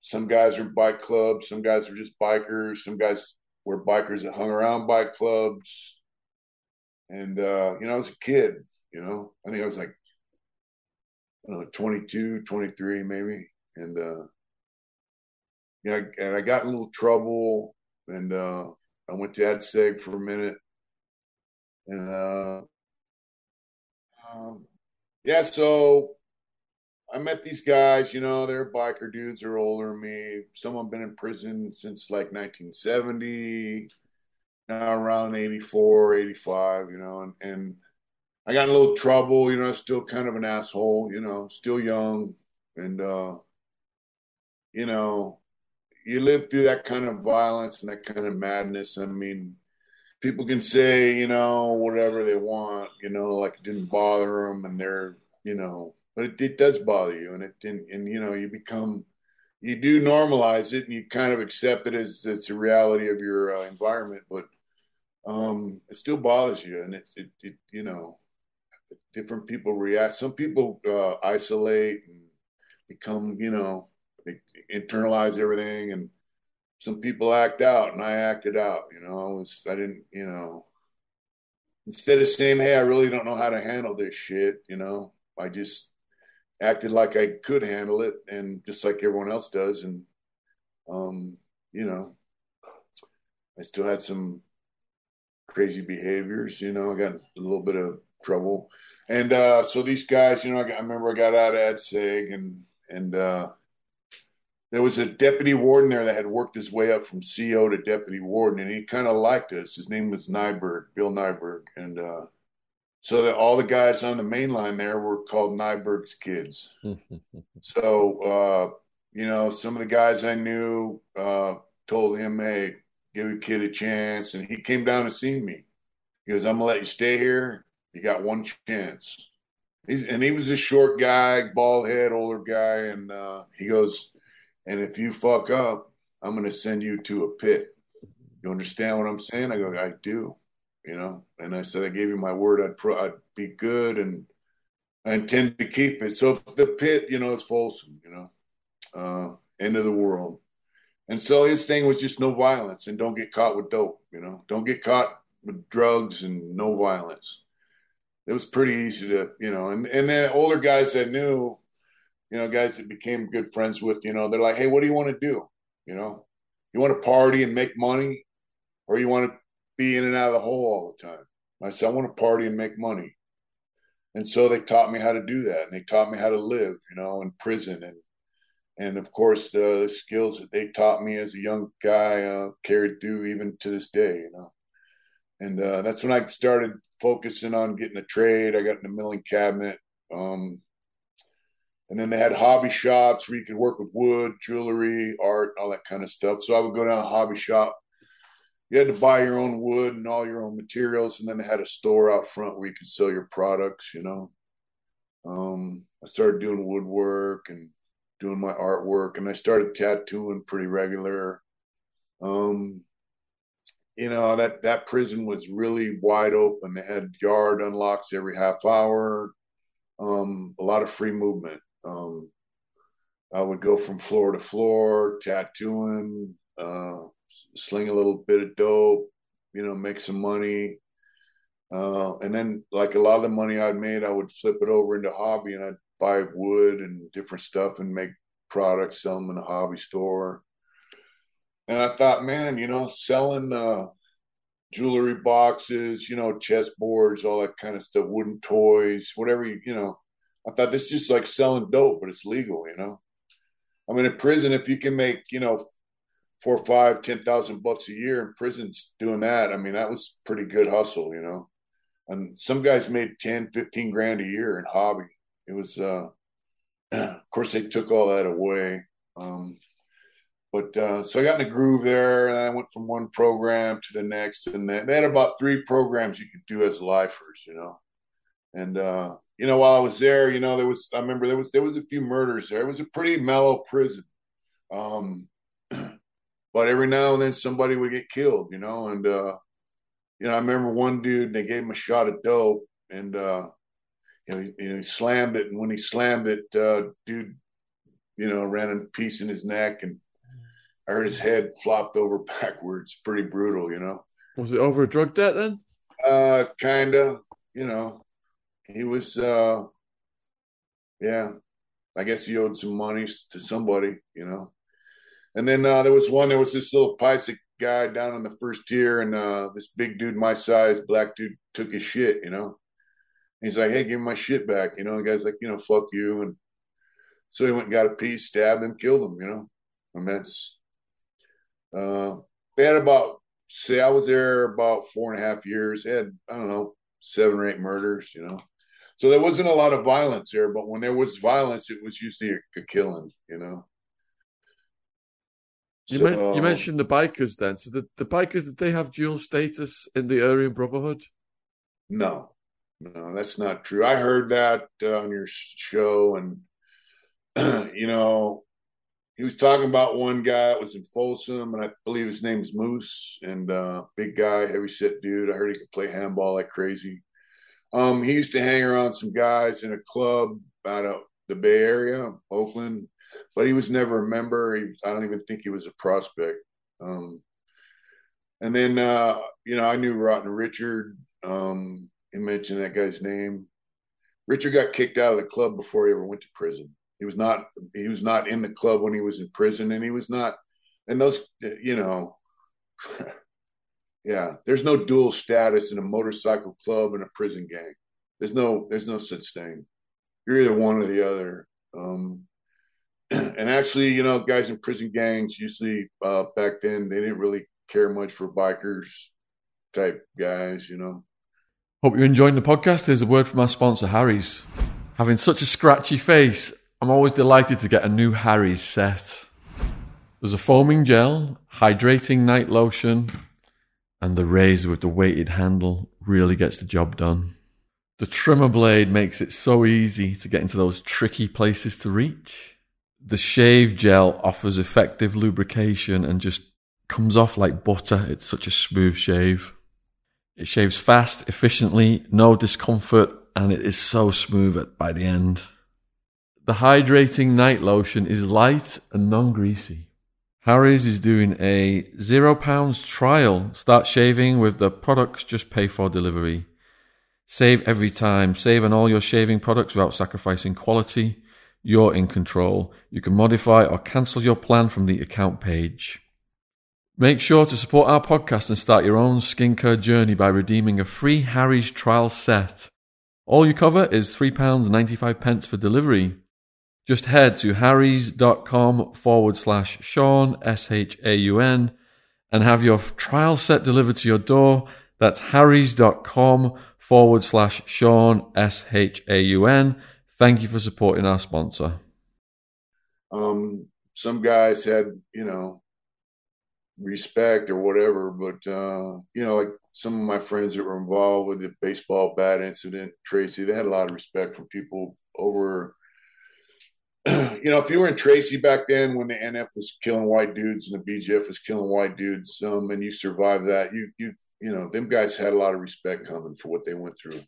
Speaker 1: some guys were bike clubs, some guys were just bikers, some guys were bikers that hung around bike clubs. And uh, you know, I was a kid, you know. I think I was like I know, 22, 23 maybe. And uh yeah, and I got in a little trouble and uh I went to ADSEG for a minute. And uh um, yeah, so I met these guys, you know, they're biker dudes, they're older than me. Some been in prison since like 1970, now around 84, 85, you know, and, and I got in a little trouble, you know, still kind of an asshole, you know, still young. And, uh, you know, you live through that kind of violence and that kind of madness. I mean, people can say, you know, whatever they want, you know, like it didn't bother them and they're, you know, but it, it does bother you, and it didn't, and you know you become you do normalize it, and you kind of accept it as it's a reality of your uh, environment, but um, it still bothers you, and it, it, it you know different people react. Some people uh, isolate and become you know internalize everything, and some people act out, and I acted out. You know, I was I didn't you know instead of saying, "Hey, I really don't know how to handle this shit," you know, I just acted like I could handle it, and just like everyone else does, and Um, you know, I still had some crazy behaviors. You know, I got a little bit of trouble, and uh, so these guys, you know, I, got, I remember I got out of AdSeg and and uh, there was a deputy warden there that had worked his way up from CO to deputy warden, and he kind of liked us. His name was Nyberg, Bill Nyberg, and uh, so that all the guys on the main line there were called Nyberg's kids. <laughs> so uh, you know, some of the guys I knew uh, told him, "Hey, give a kid a chance," and he came down to see me. He goes, "I'm gonna let you stay here. You got one chance." He's, and he was a short guy, bald head, older guy, and uh, he goes and if you fuck up, I'm going to send you to a pit. You understand what I'm saying? I go, I do, you know. And I said, I gave you my word. I'd pro- I'd be good, and I intend to keep it. So the pit, you know, is Folsom, you know, uh, end of the world. And so his thing was just no violence and don't get caught with dope, you know, don't get caught with drugs and no violence. It was pretty easy to, you know, and, and the older guys that knew, you know, guys that became good friends with, you know, they're like, hey, what do you want to do? You know, you want to party and make money, or you want to be in and out of the hole all the time? I said, I want to party and make money. And so they taught me how to do that, and they taught me how to live, you know, in prison, and and of course the, the skills that they taught me as a young guy uh, carried through even to this day, you know. And uh, that's when I started focusing on getting a trade. I got in the milling cabinet. Um, and then they had hobby shops where you could work with wood, jewelry, art, all that kind of stuff. So I would go down a hobby shop. You had to buy your own wood and all your own materials, and then they had a store out front where you could sell your products. You know, um, I started doing woodwork and doing my artwork, and I started tattooing pretty regular. Um, you know that that prison was really wide open. They had yard unlocks every half hour. Um, a lot of free movement. Um, I would go from floor to floor, tattooing, uh, sling a little bit of dope, you know, make some money. Uh, and then, like a lot of the money I'd made, I would flip it over into hobby and I'd buy wood and different stuff and make products, sell them in a hobby store. And I thought, man, you know, selling uh, jewelry boxes, you know, chessboards, all that kind of stuff, wooden toys, whatever you know, I thought this is just like selling dope, but it's legal, you know. I mean, in prison, if you can make, you know, four, five, ten thousand bucks a year in prisons doing that, I mean, that was pretty good hustle, you know. And some guys made 10, 15 grand a year in hobby. It was, uh, <clears throat> of course, they took all that away. Um, but uh, so I got in a groove there, and I went from one program to the next, and they, they had about three programs you could do as lifers, you know. And uh, you know, while I was there, you know, there was I remember there was there was a few murders there. It was a pretty mellow prison. Um, <clears throat> but every now and then somebody would get killed, you know, and uh, you know, I remember one dude they gave him a shot of dope and uh, you know, he, he slammed it, and when he slammed it, uh, dude, you know, ran a piece in his neck, and I heard his head flopped over <laughs> backwards. Pretty brutal, you know.
Speaker 2: Was it over a drug debt then?
Speaker 1: Uh, kinda, you know he was uh yeah i guess he owed some money to somebody you know. And then uh there was one there was this little Paisa guy down on the first tier and uh this big dude my size black dude took his shit you know. He's like hey give me my shit back you know. The guy's like you know fuck you and so he went and got a piece stabbed him killed him you know. And that's uh they had about say i was there about four and a half years. They had i don't know seven or eight murders you know so there wasn't a lot of violence there, but when there was violence, it was usually a, a killing, you know.
Speaker 2: You, so, men- you, mentioned the bikers then. So the, the bikers, did they have dual status in the Aryan Brotherhood?
Speaker 1: No, no, that's not true. I heard that uh, on your show, and <clears throat> you know, he was talking about one guy that was in Folsom, and I believe his name's Moose, and uh, big guy, heavy set dude. I heard he could play handball like crazy. Um, he used to hang around some guys in a club out of the Bay Area, Oakland, but he was never a member. He, I don't even think he was a prospect. Um, and then, uh, you know, I knew Rotten Richard. Um, he mentioned that guy's name. Richard got kicked out of the club before he ever went to prison. He was not he was not in the club when he was in prison, and he was not and those, you know, <laughs> yeah, there's no dual status in a motorcycle club and a prison gang. There's no, there's no such thing. You're either one or the other. Um, <clears throat> and actually, you know, guys in prison gangs usually uh, back then they didn't really care much for bikers type guys, you know.
Speaker 2: Hope you're enjoying the podcast. Here's a word from our sponsor, Harry's. Having such a scratchy face, I'm always delighted to get a new Harry's set. There's a foaming gel, hydrating night lotion, and the razor with the weighted handle really gets the job done. The trimmer blade makes it so easy to get into those tricky places to reach. The shave gel offers effective lubrication and just comes off like butter. It's such a smooth shave. It shaves fast, efficiently, no discomfort, and it is so smooth by the end. The hydrating night lotion is light and non greasy. Harry's is doing a zero pounds trial. Start shaving with the products, just pay for delivery. Save every time. Save on all your shaving products without sacrificing quality. You're in control. You can modify or cancel your plan from the account page. Make sure to support our podcast and start your own skincare journey by redeeming a free Harry's trial set. All you cover is £3.95 for delivery. Just head to harrys.com forward slash Shaun, S H A U N, and have your trial set delivered to your door. That's harrys.com forward slash Shaun, S H A U N. Thank you for supporting our sponsor.
Speaker 1: Um, some guys had, you know, respect or whatever, but, uh, you know, like some of my friends that were involved with the baseball bat incident, Tracy, they had a lot of respect for people over <clears throat> you know, if you were in Tracy back then when the NF was killing white dudes and the BGF was killing white dudes, um, and you survived that, you you you know, them guys had a lot of respect coming for what they went through.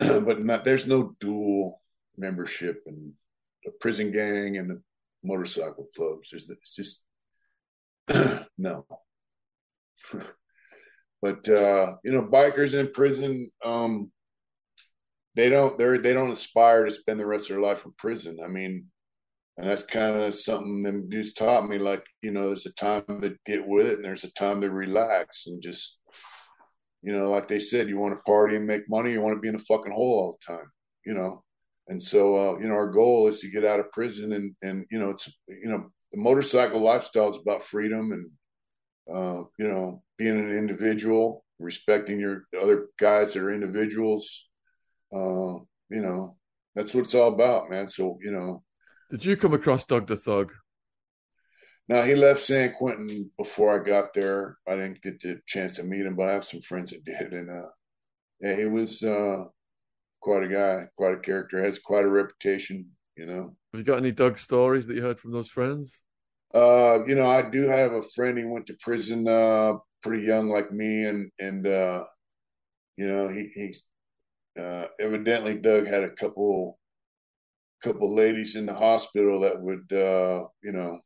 Speaker 1: <clears throat> but not, there's no dual membership in the prison gang and the motorcycle clubs. There's it's just <clears throat> no. <laughs> but uh, you know, bikers in prison, um, they don't they're they don't aspire to spend the rest of their life in prison. I mean, and that's kind of something them dudes taught me. Like you know, there's a time to get with it, and there's a time to relax and just you know, like they said, you want to party and make money, you want to be in a fucking hole all the time, you know. And so, uh, you know, our goal is to get out of prison, and and you know, it's you know, the motorcycle lifestyle is about freedom and uh, you know, being an individual, respecting your other guys that are individuals uh, you know, that's what it's all about, man. So, you know.
Speaker 2: Did you come across Doug the Thug?
Speaker 1: No, he left San Quentin before I got there. I didn't get the chance to meet him, but I have some friends that did. And uh, yeah, he was uh, quite a guy, quite a character, has quite a reputation, you know.
Speaker 2: Have you got any Doug stories that you heard from those friends?
Speaker 1: Uh, you know, I do have a friend. He went to prison uh, pretty young, like me, and and uh, you know, he he's uh, evidently Doug had a couple couple ladies in the hospital that would uh, you know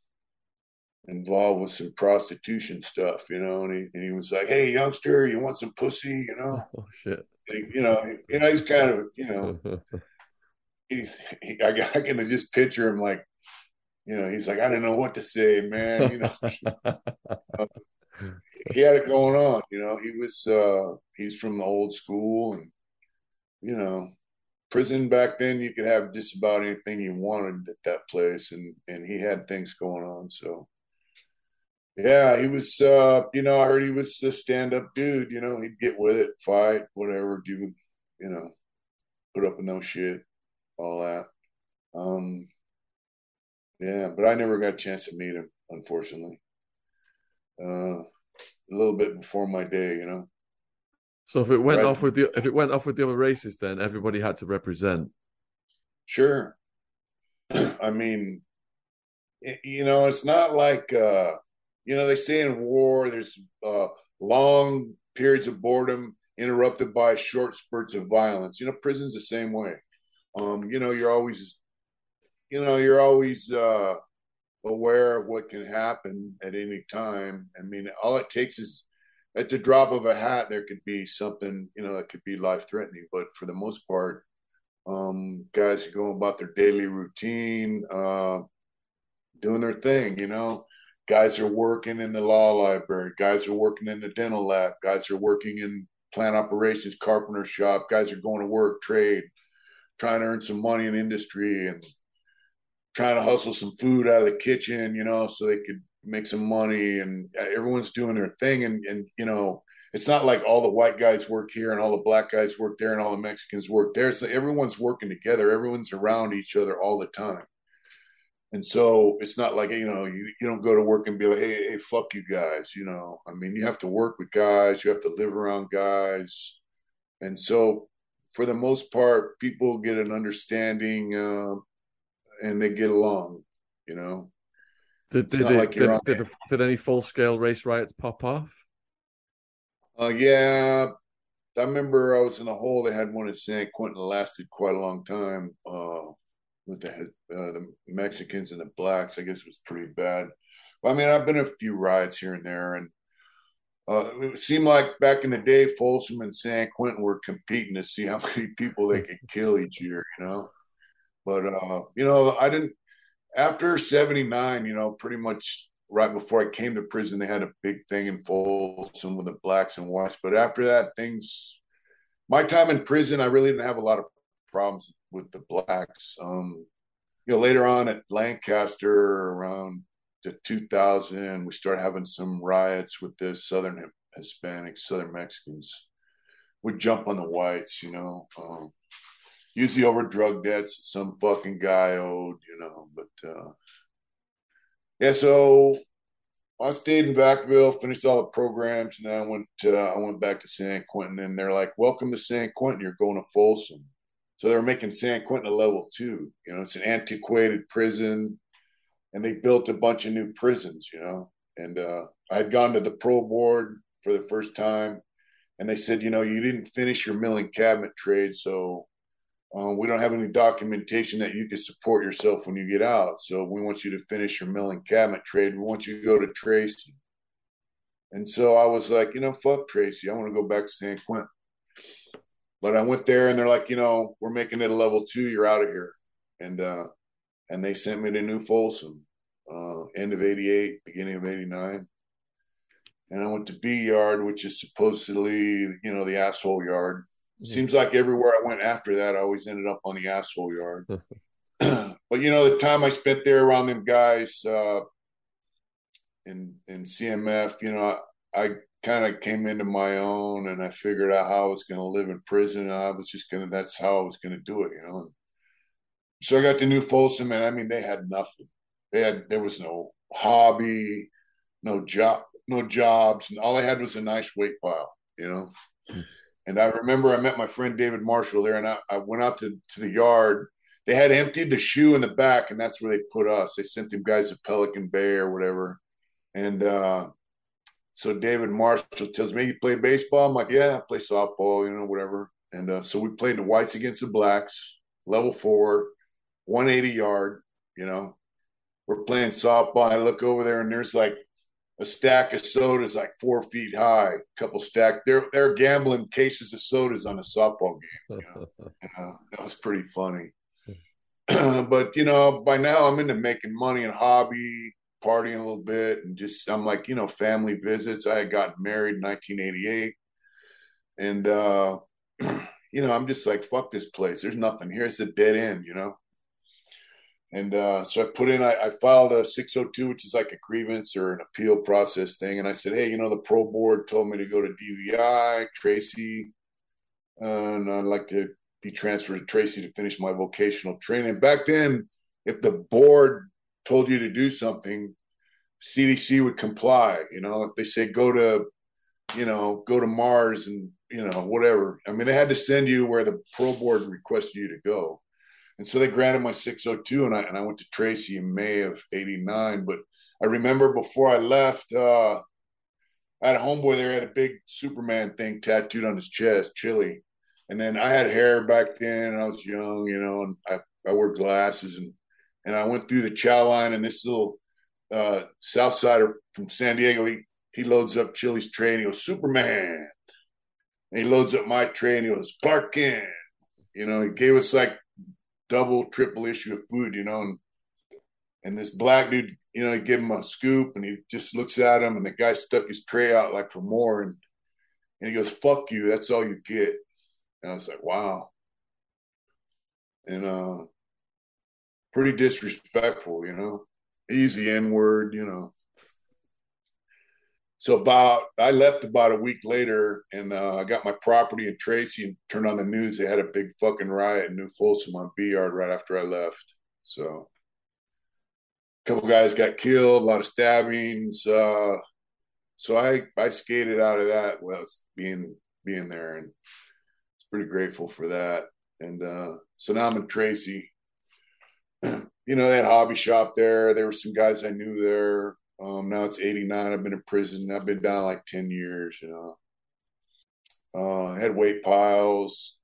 Speaker 1: involved with some prostitution stuff, you know, and he, and he was like, "Hey, youngster, you want some pussy?" You know, <laughs>
Speaker 2: oh shit,
Speaker 1: he, you know, you know, he's kind of, you know, <laughs> he's, he, I, I can just picture him like, you know, he's like, I don't know what to say, man, you know. uh, <laughs> he had it going on, you know. He was, uh, he's from the old school, and you know, prison back then you could have just about anything you wanted at that place and and he had things going on so. Yeah he was uh you know i heard he was a stand-up dude you know he'd get with it fight whatever do you know put up with no shit all that. Um yeah but i never got a chance to meet him unfortunately. Uh a little bit before my day you know
Speaker 2: so if it went right. off with the if it went off with the other races, then everybody had to represent.
Speaker 1: Sure. <clears throat> I mean, you know, it's not like uh, you know they say in war there's uh, long periods of boredom interrupted by short spurts of violence. You know, prison's the same way. Um, you know, you're always, you know, you're always uh, aware of what can happen at any time. I mean, all it takes is at the drop of a hat, there could be something, you know, that could be life threatening. But for the most part, um, guys are going about their daily routine, uh, doing their thing, you know. guys are working in the law library, guys are working in the dental lab, guys are working in plant operations, carpenter shop, guys are going to work, trade, trying to earn some money in industry and trying to hustle some food out of the kitchen, you know, so they could make some money and everyone's doing their thing and and you know it's not like all the white guys work here and all the black guys work there and all the Mexicans work there. So everyone's working together. Everyone's around each other all the time. And so it's not like, you know, you, you don't go to work and be like, hey, hey, fuck you guys. You know, I mean, you have to work with guys, you have to live around guys. And so for the most part, people get an understanding uh, and they get along, you know.
Speaker 2: Did, did, like did, did, did, any full scale race riots pop off?
Speaker 1: Uh, yeah, I remember I was in a hole. They had one in San Quentin that lasted quite a long time. Uh, with the uh, the Mexicans and the blacks, I guess it was pretty bad. But I mean, I've been a few riots here and there, and uh, it seemed like back in the day, Folsom and San Quentin were competing to see how <laughs> many people they could kill each year. You know, but uh, you know, I didn't. After '79, you know, pretty much right before I came to prison, they had a big thing in Folsom with the blacks and whites. But after that, things, my time in prison, I really didn't have a lot of problems with the blacks. Um, you know, later on at Lancaster around the 2000, we started having some riots with the Southern Hispanics, Southern Mexicans. Would jump on the whites, you know, um, usually over drug debts some fucking guy owed, you know, but uh, yeah, so I stayed in Vacaville, finished all the programs, and then I went I went back to San Quentin, and they're like, "Welcome to San Quentin. You're going to Folsom." So they were making San Quentin a level two. You know, it's an antiquated prison, and they built a bunch of new prisons. You know, and uh, I had gone to the pro board for the first time, and they said, you know, you didn't finish your milling cabinet trade, so uh, we don't have any documentation that you can support yourself when you get out. So we want you to finish your milling cabinet trade. We want you to go to Tracy. And so I was like, you know, fuck Tracy. I want to go back to San Quentin. But I went there and they're like, you know, we're making it a level two. You're out of here. And uh, and they sent me to New Folsom, uh, end of '88, beginning of '89. And I went to B Yard, which is supposedly, you know, the asshole yard Seems like everywhere I went after that, I always ended up on the asshole yard. <laughs> <clears throat> but you know, the time I spent there around them guys uh, in in CMF, you know, I, I kind of came into my own, and I figured out how I was going to live in prison. And I was just gonna. That's how I was going to do it, you know. And so I got to New Folsom, and I mean, they had nothing. They had there was no hobby, no job, no jobs, and all I had was a nice weight pile, you know. And I remember I met my friend David Marshall there, and I, I went out to, to the yard. They had emptied the shoe in the back, and that's where they put us. They sent them guys to Pelican Bay or whatever. And uh, so David Marshall tells me, "You play baseball?" I'm like, "Yeah, I play softball, you know, whatever." And uh, so we played the whites against the blacks, level four, 180 yard. You know, we're playing softball. I look over there, and there's like a stack of sodas like four feet high, a couple stack. They're they're gambling cases of sodas on a softball game. You know? <laughs> uh, that was pretty funny. <clears throat> but you know, by now I'm into making money and hobby, partying a little bit, and just I'm like you know family visits. I had gotten married in 1988, and uh, <clears throat> you know I'm just like fuck this place. There's nothing here. It's a dead end. You know. And uh, so I put in, I, I, filed a 602, which is like a grievance or an appeal process thing. And I said, hey, you know, the pro board told me to go to DVI, Tracy, uh, and I'd like to be transferred to Tracy to finish my vocational training. Back then, if the board told you to do something, CDC would comply. You know, if they say go to, you know, go to Mars and, you know, whatever. I mean, they had to send you where the pro board requested you to go. And so they granted my 602, and I and I went to Tracy in May of '89. But I remember before I left, uh, I had a homeboy there had a big Superman thing tattooed on his chest, Chili. And then I had hair back then, and I was young, you know, and I, I wore glasses, and and I went through the chow line, and this little uh, South Sider from San Diego, he he loads up Chili's tray, and he goes Superman. And he loads up my tray, and he goes Clark Kent. You know, he gave us like double, triple issue of food, you know. And, and this black dude you know, he give him a scoop and he just looks at him and the guy stuck his tray out like for more and, and he goes, fuck you, that's all you get. And I was like, wow. And uh pretty disrespectful, you know. Easy N word, you know. So about I left about a week later and uh, I got my property in Tracy and turned on the news. They had a big fucking riot in New Folsom on B Yard right after I left. So a couple guys got killed, a lot of stabbings. Uh, so I I skated out of that well being being there and it's pretty grateful for that. And uh, so now I'm in Tracy. <clears throat> you know, had hobby shop there. There were some guys I knew there. Um, now it's 89. I've been in prison. I've been down like 10 years, you know. Uh, had weight piles.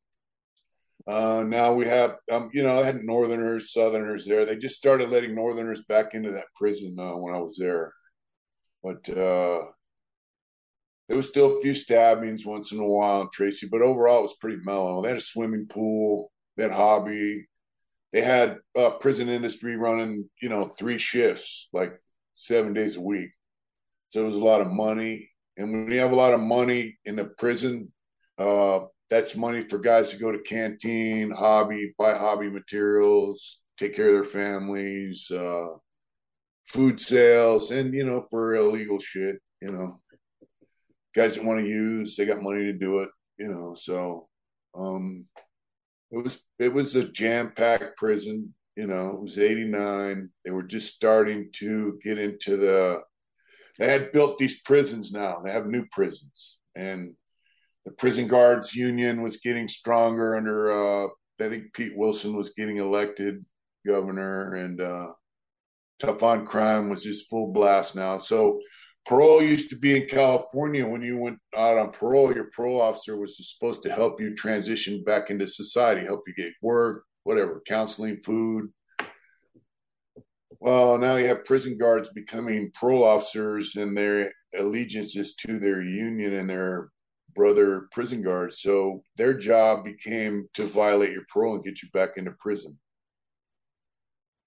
Speaker 1: Uh, now we have, um, you know, I had Northerners, Southerners there. They just started letting Northerners back into that prison uh, when I was there, but uh, there was still a few stabbings once in a while Tracy. But overall, it was pretty mellow. They had a swimming pool, they had hobby, they had uh, prison industry running, you know, three shifts, like seven days a week. So it was a lot of money, and when you have a lot of money in the prison, uh, that's money for guys to go to canteen, hobby, buy hobby materials, take care of their families, uh, food sales, and you know for illegal shit. You know, guys that want to use, they got money to do it. You know, so um, it was it was a jam packed prison. You know, it was eighty nine. They were just starting to get into the. They had built these prisons now. They have new prisons, and the prison guards union was getting stronger under uh, I think Pete Wilson was getting elected governor and uh, tough on crime was just full blast now. So parole used to be in California when you went out on parole, your parole officer was supposed to help you transition back into society, help you get work, whatever, counseling, food. Well, now you have prison guards becoming parole officers and their allegiance is to their union and their brother prison guards. So their job became to violate your parole and get you back into prison.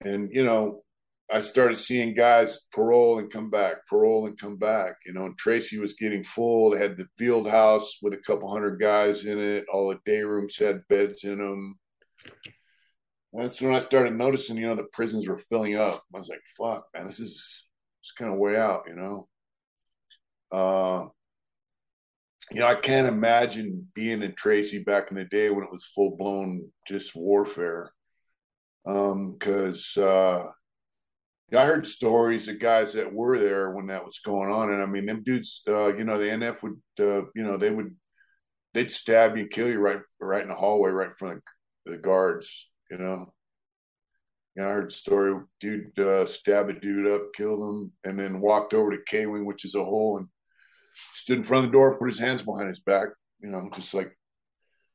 Speaker 1: And, you know, I started seeing guys parole and come back, parole and come back. You know, and Tracy was getting full. They had the field house with a couple hundred guys in it. All the day rooms had beds in them. That's when I started noticing, you know, the prisons were filling up. I was like, fuck, man, this is it's kind of way out, you know. Uh, you know, I can't imagine being in Tracy back in the day when it was full blown just warfare. Um, because uh, I heard stories of guys that were there when that was going on, and I mean, them dudes, uh, you know, the NF would, uh, you know, they would, they'd stab you, kill you right, right in the hallway, right in front of the guards, you know. Know, I heard story, dude uh, stabbed a dude up, killed him, and then walked over to K Wing, which is a hole, and stood in front of the door, put his hands behind his back, you know, just like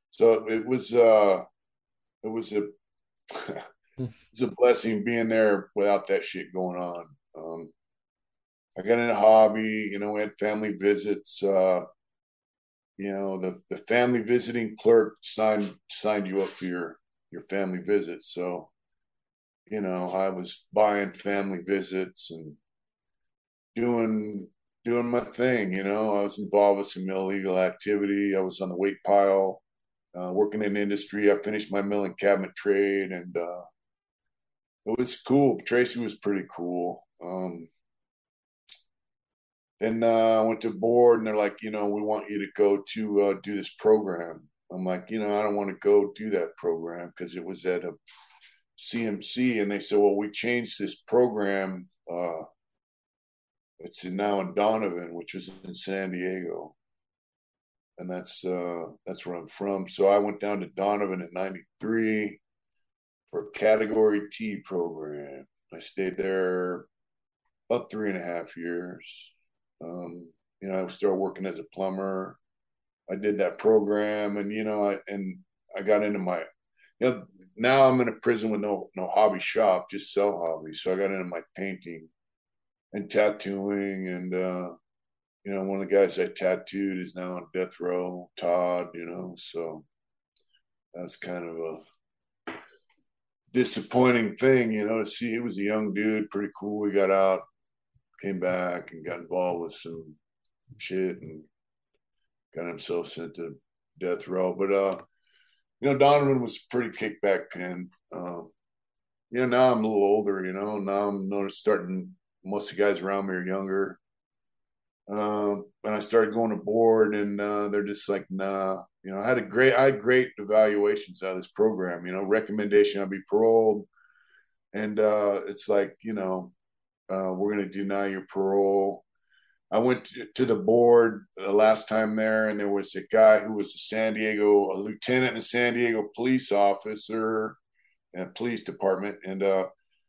Speaker 1: so it was uh it was a <laughs> it's a blessing being there without that shit going on. Um I got in a hobby, you know, we had family visits, uh you know, the the family visiting clerk signed signed you up for your your family visits. So, you know, I was buying family visits and doing doing my thing. You know, I was involved with some illegal activity. I was on the weight pile, uh, working in industry. I finished my mill and cabinet trade, and uh, it was cool. Tracy was pretty cool. Um, then uh, I went to board, and they're like, you know, we want you to go to uh, do this program. I'm like, you know, I don't want to go do that program because it was at a CMC, and they said, well, we changed this program. Uh, it's now in Donovan, which is in San Diego, and that's uh, that's where I'm from. So I went down to Donovan in '93 for a Category T program. I stayed there about three and a half years. Um, you know, I started working as a plumber. I did that program, and you know, I, and I got into my, you know, now I'm in a prison with no no hobby shop, just sell hobbies. So I got into my painting and tattooing and uh you know one of the guys I tattooed is now on death row todd you know so that's kind of a disappointing thing, you know, to see he was a young dude, pretty cool. He got out, came back, and got involved with some shit and got himself sent to death row. But uh, you know, Donovan was pretty kickback pin. Uh, you know, now I'm a little older. You know, now I'm noticed starting. Most of the guys around me are younger. Um, and I started going to board, and uh, they're just like, nah. You know, I had a great, I had great evaluations out of this program. You know, recommendation I'd be paroled, and uh, it's like, you know, uh, we're going to deny your parole. I went to, the board the last time there, and there was a guy who was a San Diego, a lieutenant in a San Diego police officer and police department, and uh,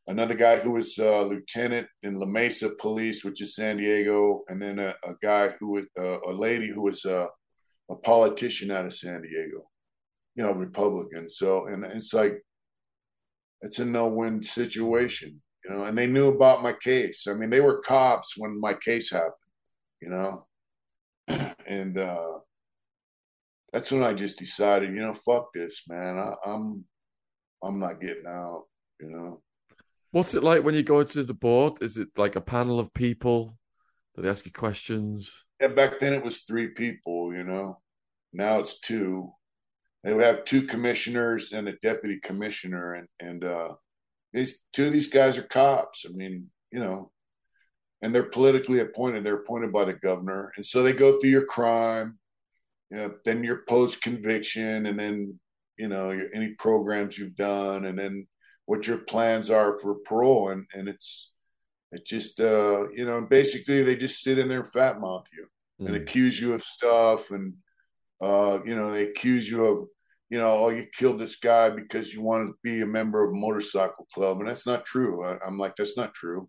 Speaker 1: another guy who was a lieutenant in La Mesa Police, which is San Diego, and then a, a guy who was uh, a lady who was a, a politician out of San Diego, you know, Republican. So, and it's like it's a no-win situation, you know. And they knew about my case. I mean, they were cops when my case happened, you know, <clears throat> and uh, that's when I just decided, you know, fuck this, man. I, I'm I'm not getting out, you know.
Speaker 2: What's it like when you go into the board? Is it like a panel of people that ask you questions?
Speaker 1: Yeah, back then it was three people, you know. Now it's two. They would have two commissioners and a deputy commissioner, and and uh, these two of these guys are cops. I mean, you know, and they're politically appointed. They're appointed by the governor, and so they go through your crime, you know, then your post conviction, and then you know your, any programs you've done, and then what your plans are for parole and and it's it's just uh you know basically they just sit in there and fat mouth you mm. and accuse you of stuff and uh you know they accuse you of you know oh you killed this guy because you wanted to be a member of a motorcycle club and that's not true I, i'm like that's not true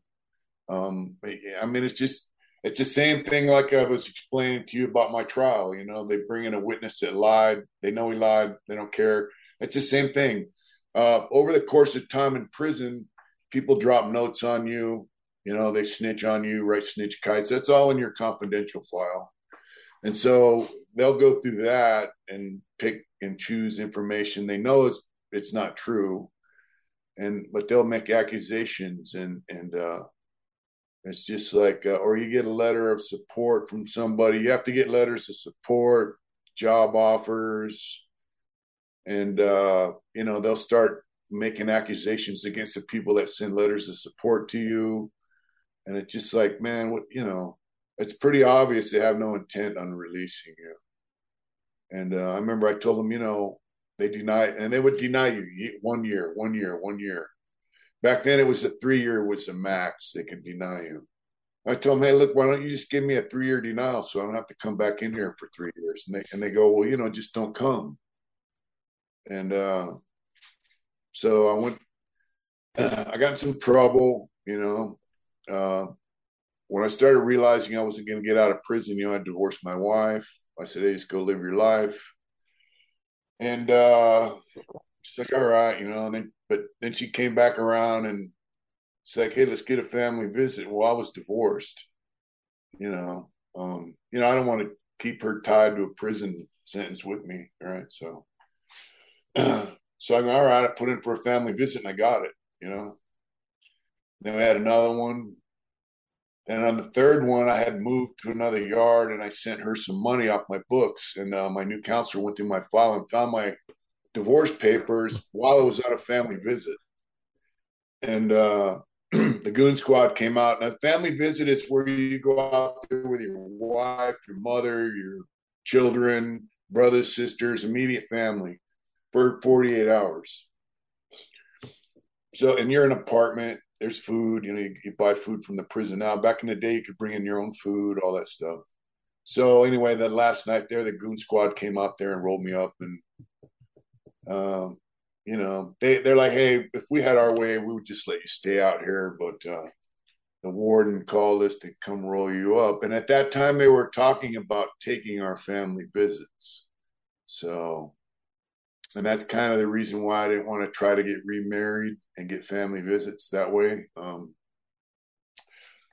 Speaker 1: um i mean it's just it's the same thing like I was explaining to you about my trial. You know, they bring in a witness that lied. They know he lied. They don't care. It's the same thing uh, over the course of time in prison, people drop notes on you. You know, they snitch on you, write snitch kites. That's all in your confidential file. And so they'll go through that and pick and choose information they know is it's not true. And but they'll make accusations and and uh it's just like uh, or you get a letter of support from somebody. You have to get letters of support, job offers, and uh, you know they'll start making accusations against the people that send letters of support to you, and it's just like, man, what you know, it's pretty obvious they have no intent on releasing you. And uh, I remember I told them, you know, they deny, and they would deny you one year, one year, one year. Back then, it was a three year was the max they could deny you. I told them, hey, look, why don't you just give me a three year denial so I don't have to come back in here for three years? And they and they go, well, you know, just don't come and uh, so I went. <clears throat> I got in some trouble, you know. Uh, when I started realizing I wasn't going to get out of prison, you know, I divorced my wife. I said, "Hey, just go live your life." And uh, she's like, "All right," you know. And then, but then she came back around and she's like, "Hey, let's get a family visit." Well, I was divorced, you know. Um, you know, I don't want to keep her tied to a prison sentence with me, right? So <clears throat> so I'm all right. I put in for a family visit and I got it, you know. Then we had another one. And on the third one, I had moved to another yard and I sent her some money off my books. And uh, my new counselor went through my file and found my divorce papers while I was on a family visit. And uh, <clears throat> the goon squad came out. And a family visit is where you go out there with your wife, your mother, your children, brothers, sisters, immediate family for 48 hours. So, and you're in an apartment, there's food, you know, you, you, buy food from the prison now. Back in the day, you could bring in your own food, all that stuff. So, anyway, that last night there, the goon squad came out there and rolled me up. And, um, you know, they, they're like, hey, if we had our way, we would just let you stay out here. But uh, the warden called us to come roll you up. And at that time, they were talking about taking our family visits. So, and that's kind of the reason why I didn't want to try to get remarried and get family visits that way. Um,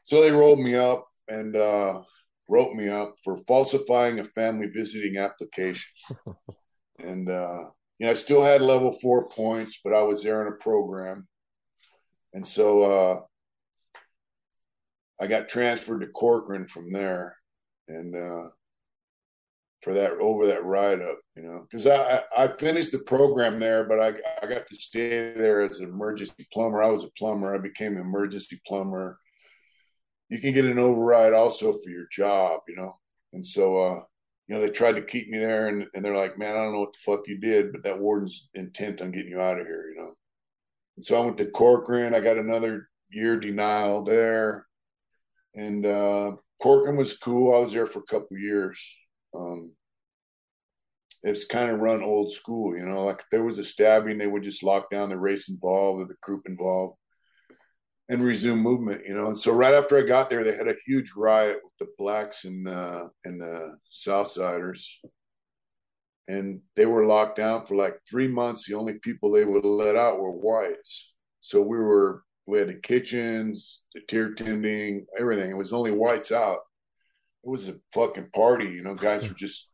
Speaker 1: so they rolled me up and uh, wrote me up for falsifying a family visiting application. <laughs> and uh, you know, I still had level four points, but I was there in a program. And so uh, I got transferred to Corcoran from there. And uh, for that over that ride up, you know, because I, I finished the program there, but I I got to stay there as an emergency plumber. I was a plumber. I became an emergency plumber. You can get an override also for your job, you know, and so uh, you know they tried to keep me there, and, and they're like, man, I don't know what the fuck you did, but that warden's intent on getting you out of here, you know. And so I went to Corcoran. I got another year denial there, and uh, Corcoran was cool. I was there for a couple years um, it's kind of run old school, you know. Like if there was a stabbing, they would just lock down the race involved or the group involved and resume movement, you know. And so right after I got there, they had a huge riot with the blacks and uh, and the Southsiders, and they were locked down for like three months. The only people they would let out were whites. So we were we had the kitchens, the tier tending, everything. It was only whites out it was a fucking party. You know, guys were just,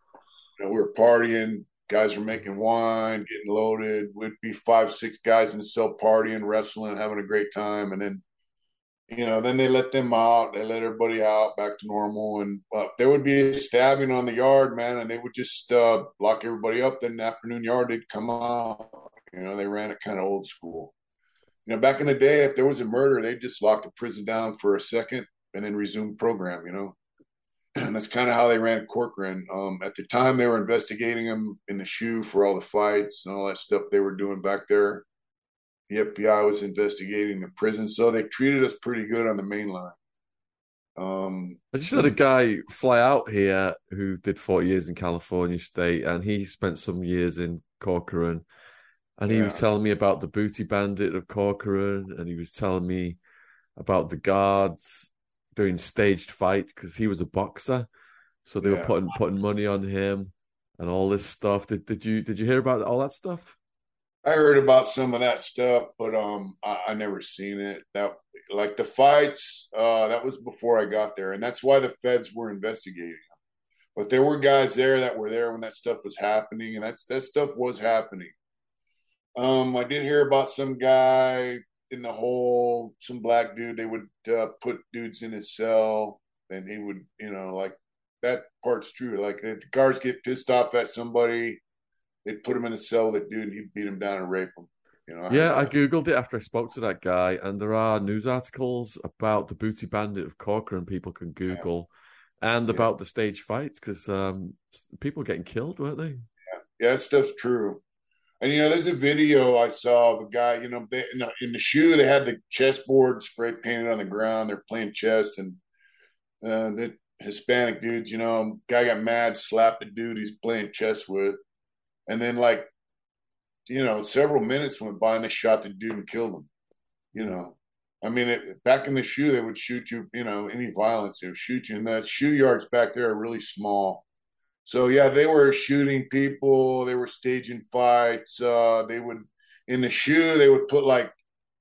Speaker 1: you know, we were partying. Guys were making wine, getting loaded. We'd be five, six guys in the cell partying, wrestling, having a great time. And then, you know, then they let them out. They let everybody out back to normal. And uh, there would be stabbing on the yard, man. And they would just uh, lock everybody up. Then the afternoon yard, they'd come out. You know, they ran it kind of old school. You know, back in the day, if there was a murder, they'd just lock the prison down for a second and then resume program, you know and <clears throat> that's kind of how they ran Corcoran. Um, at the time, they were investigating him in the shoe for all the fights and all that stuff they were doing back there. The FBI was investigating the prison, so they treated us pretty good on the main line. Um,
Speaker 2: I just had a guy fly out here who did 40 years in California State, and he spent some years in Corcoran. And he yeah. was telling me about the booty bandit of Corcoran, and he was telling me about the guards doing staged fights because he was a boxer, so they yeah. were putting putting money on him and all this stuff. Did did you did you hear about all that stuff?
Speaker 1: I heard about some of that stuff, but um, I, I never seen it. That like the fights, uh, that was before I got there, and that's why the feds were investigating them. But there were guys there that were there when that stuff was happening, and that's that stuff was happening. Um, I did hear about some guy in the hole, some black dude, they would uh, put dudes in his cell, and he would, you know, like that part's true. Like the guards get pissed off at somebody, they'd put him in a cell with that dude, and he'd beat him down and rape him. You know,
Speaker 2: yeah, I googled it after I spoke to that guy, and there are news articles about the booty bandit of Corcoran. People can Google, yeah. and yeah. about the stage fights because um, people getting killed, weren't they?
Speaker 1: Yeah, yeah, that stuff's true. And you know, there's a video I saw of a guy. You know, they, in, the, in the shoe they had the chessboard spray painted on the ground. They're playing chess, and uh, the Hispanic dudes. You know, guy got mad, slapped the dude he's playing chess with, and then like, you know, several minutes went by and they shot the dude and killed him. You know, I mean, it, back in the shoe they would shoot you. You know, any violence they would shoot you, and the shoe yards back there are really small so yeah, they were shooting people. They were staging fights. Uh, they would in the shoe they would put like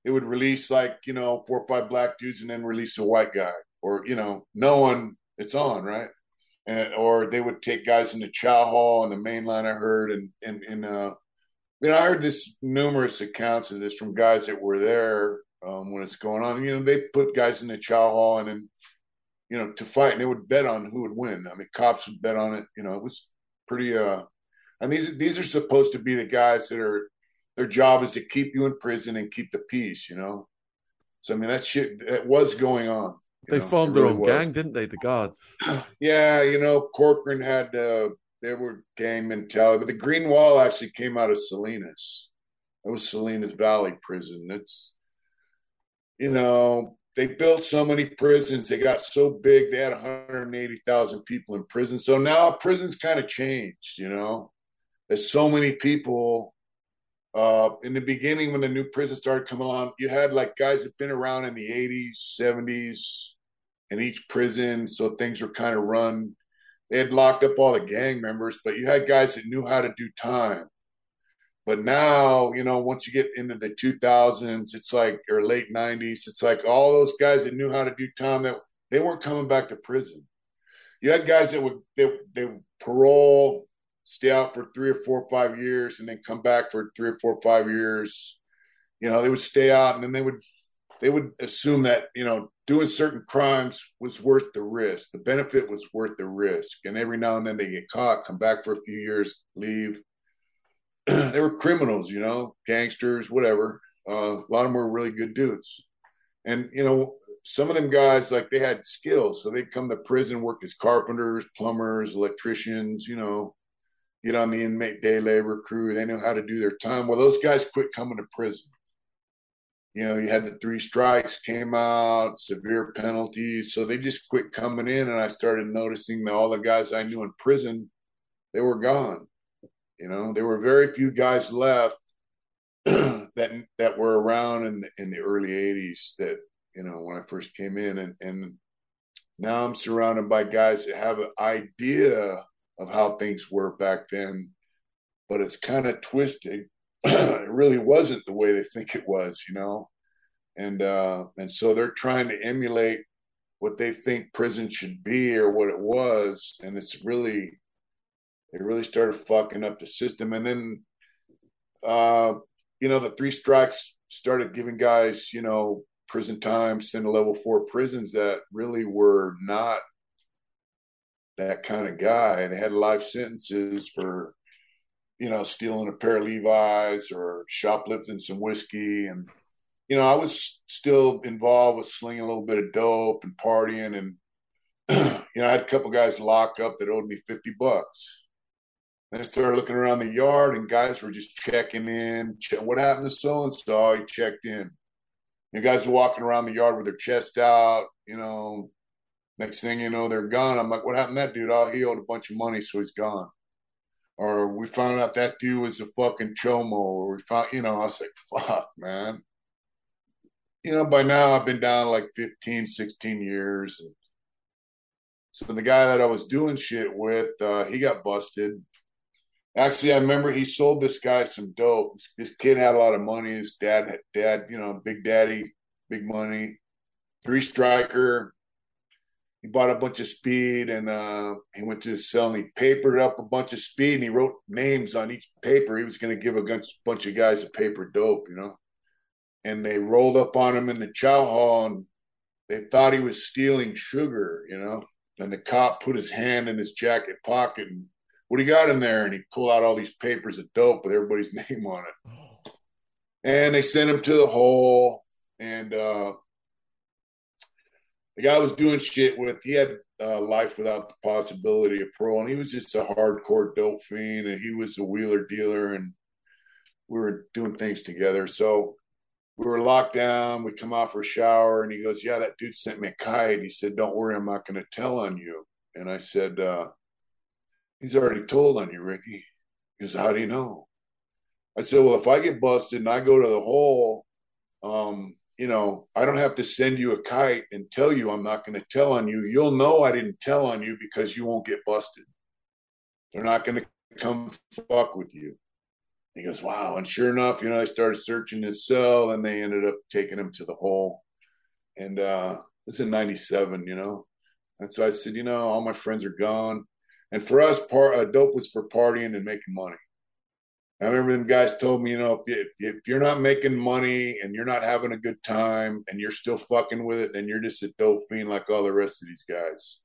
Speaker 1: they would release like you know four or five black dudes and then release a white guy or you know no one, it's on right. And, or they would take guys into chow hall on the main line. I heard and and and uh, you know I heard this numerous accounts of this from guys that were there um, when it's going on. You know they put guys in the chow hall and then you know, to fight, and they would bet on who would win. I mean, cops would bet on it. You know, it was pretty. uh And these these are supposed to be the guys that are their job is to keep you in prison and keep the peace. You know, so I mean that shit that was going on.
Speaker 2: They know, formed their really own was. gang, didn't they? The guards. <clears throat>
Speaker 1: yeah, you know, Corcoran had uh, they were gang mentality, but the Green Wall actually came out of Salinas. It was Salinas Valley Prison. It's you know they built so many prisons. They got so big. They had 180,000 people in prison. So now prisons kind of changed, you know. There's so many people. Uh, in the beginning, when the new prison started coming along, you had like guys that been around in the 80s, 70s in each prison. So things were kind of run. They had locked up all the gang members, but you had guys that knew how to do time. But now, you know, once you get into the 2000s, it's like, or late 90s, it's like all those guys that knew how to do time that they weren't coming back to prison. You had guys that would they they parole, stay out for three or four or five years and then come back for three or four or five years. You know, they would stay out and then they would they would assume that, you know, doing certain crimes was worth the risk. The benefit was worth the risk. And every now and then they get caught, come back for a few years, leave. <clears throat> they were criminals, you know, gangsters, whatever. Uh, a lot of them were really good dudes. And, you know, some of them guys like they had skills, so they'd come to prison, work as carpenters, plumbers, electricians, you know, get on the inmate day labor crew. They know how to do their time. Well, those guys quit coming to prison. You know, you had the three strikes came out, severe penalties, so they just quit coming in. And I started noticing that all the guys I knew in prison, they were gone. You know, there were very few guys left <clears throat> that that were around in the, in the early '80s that you know, when I first came in. And, and now I'm surrounded by guys that have an idea of how things were back then, but it's kind of twisted. <clears throat> it really wasn't the way they think it was, you know? And, uh, and so they're trying to emulate what they think prison should be or what it was. And it's really, it really started fucking up the system. And then, uh, you know, the three strikes started giving guys, you know, prison time, sent to level four prisons that really were not that kind of guy and had life sentences for, you know, stealing a pair of Levi's or shoplifting some whiskey. And, you know, I was still involved with slinging a little bit of dope and partying. And, <clears throat> you know, I had a couple guys locked up that owed me 50 bucks. And I started looking around the yard and guys were just checking in. What happened to so and so? He checked in. And guys are walking around the yard with their chest out, you know. Next thing you know, they're gone. I'm like, what happened to that dude? Oh, he owed a bunch of money, so he's gone. Or we found out that dude was a fucking chomo, or we found, you know, I was like, fuck, man. You know, by now I've been down like 15, 16 years. And So the guy that I was doing shit with, uh, he got busted. Actually, I remember he sold this guy some dope. This kid had a lot of money. His dad, dad, you know, big daddy, big money, three striker. He bought a bunch of speed and uh, he went to his cell and he papered up a bunch of speed and he wrote names on each paper. He was going to give a bunch of guys a paper dope, you know. And they rolled up on him in the chow hall and they thought he was stealing sugar, you know. And the cop put his hand in his jacket pocket and what do you got in there? And he pulled out all these papers of dope with everybody's <laughs> name on it. <gasps> And they sent him to the hole. And uh, the guy was doing shit with, he had uh, life without the possibility of parole. And he was just a hardcore dope fiend. And he was a wheeler dealer. And we were doing things together. So we were locked down. We come out for a shower. And he goes, Yeah, that dude sent me a kite. He said, Don't worry, I'm not going to tell on you. And I said, uh, He's already told on you, Ricky. He said, How do you know? I said, Well, if I get busted and I go to the hole, um, you know, I don't have to send you a kite and tell you I'm not going to tell on you. You'll know I didn't tell on you because you won't get busted. They're not going to come fuck with you. He goes, Wow. And sure enough, you know, I started searching his cell and they ended up taking him to the hole. And uh, this is in 97, you know. And so I said, You know, all my friends are gone. And for us, part uh, dope was for partying and making money. I remember them guys told me, you know, if, if you're not making money and you're not having a good time and you're still fucking with it, then you're just a dope fiend like all the rest of these guys.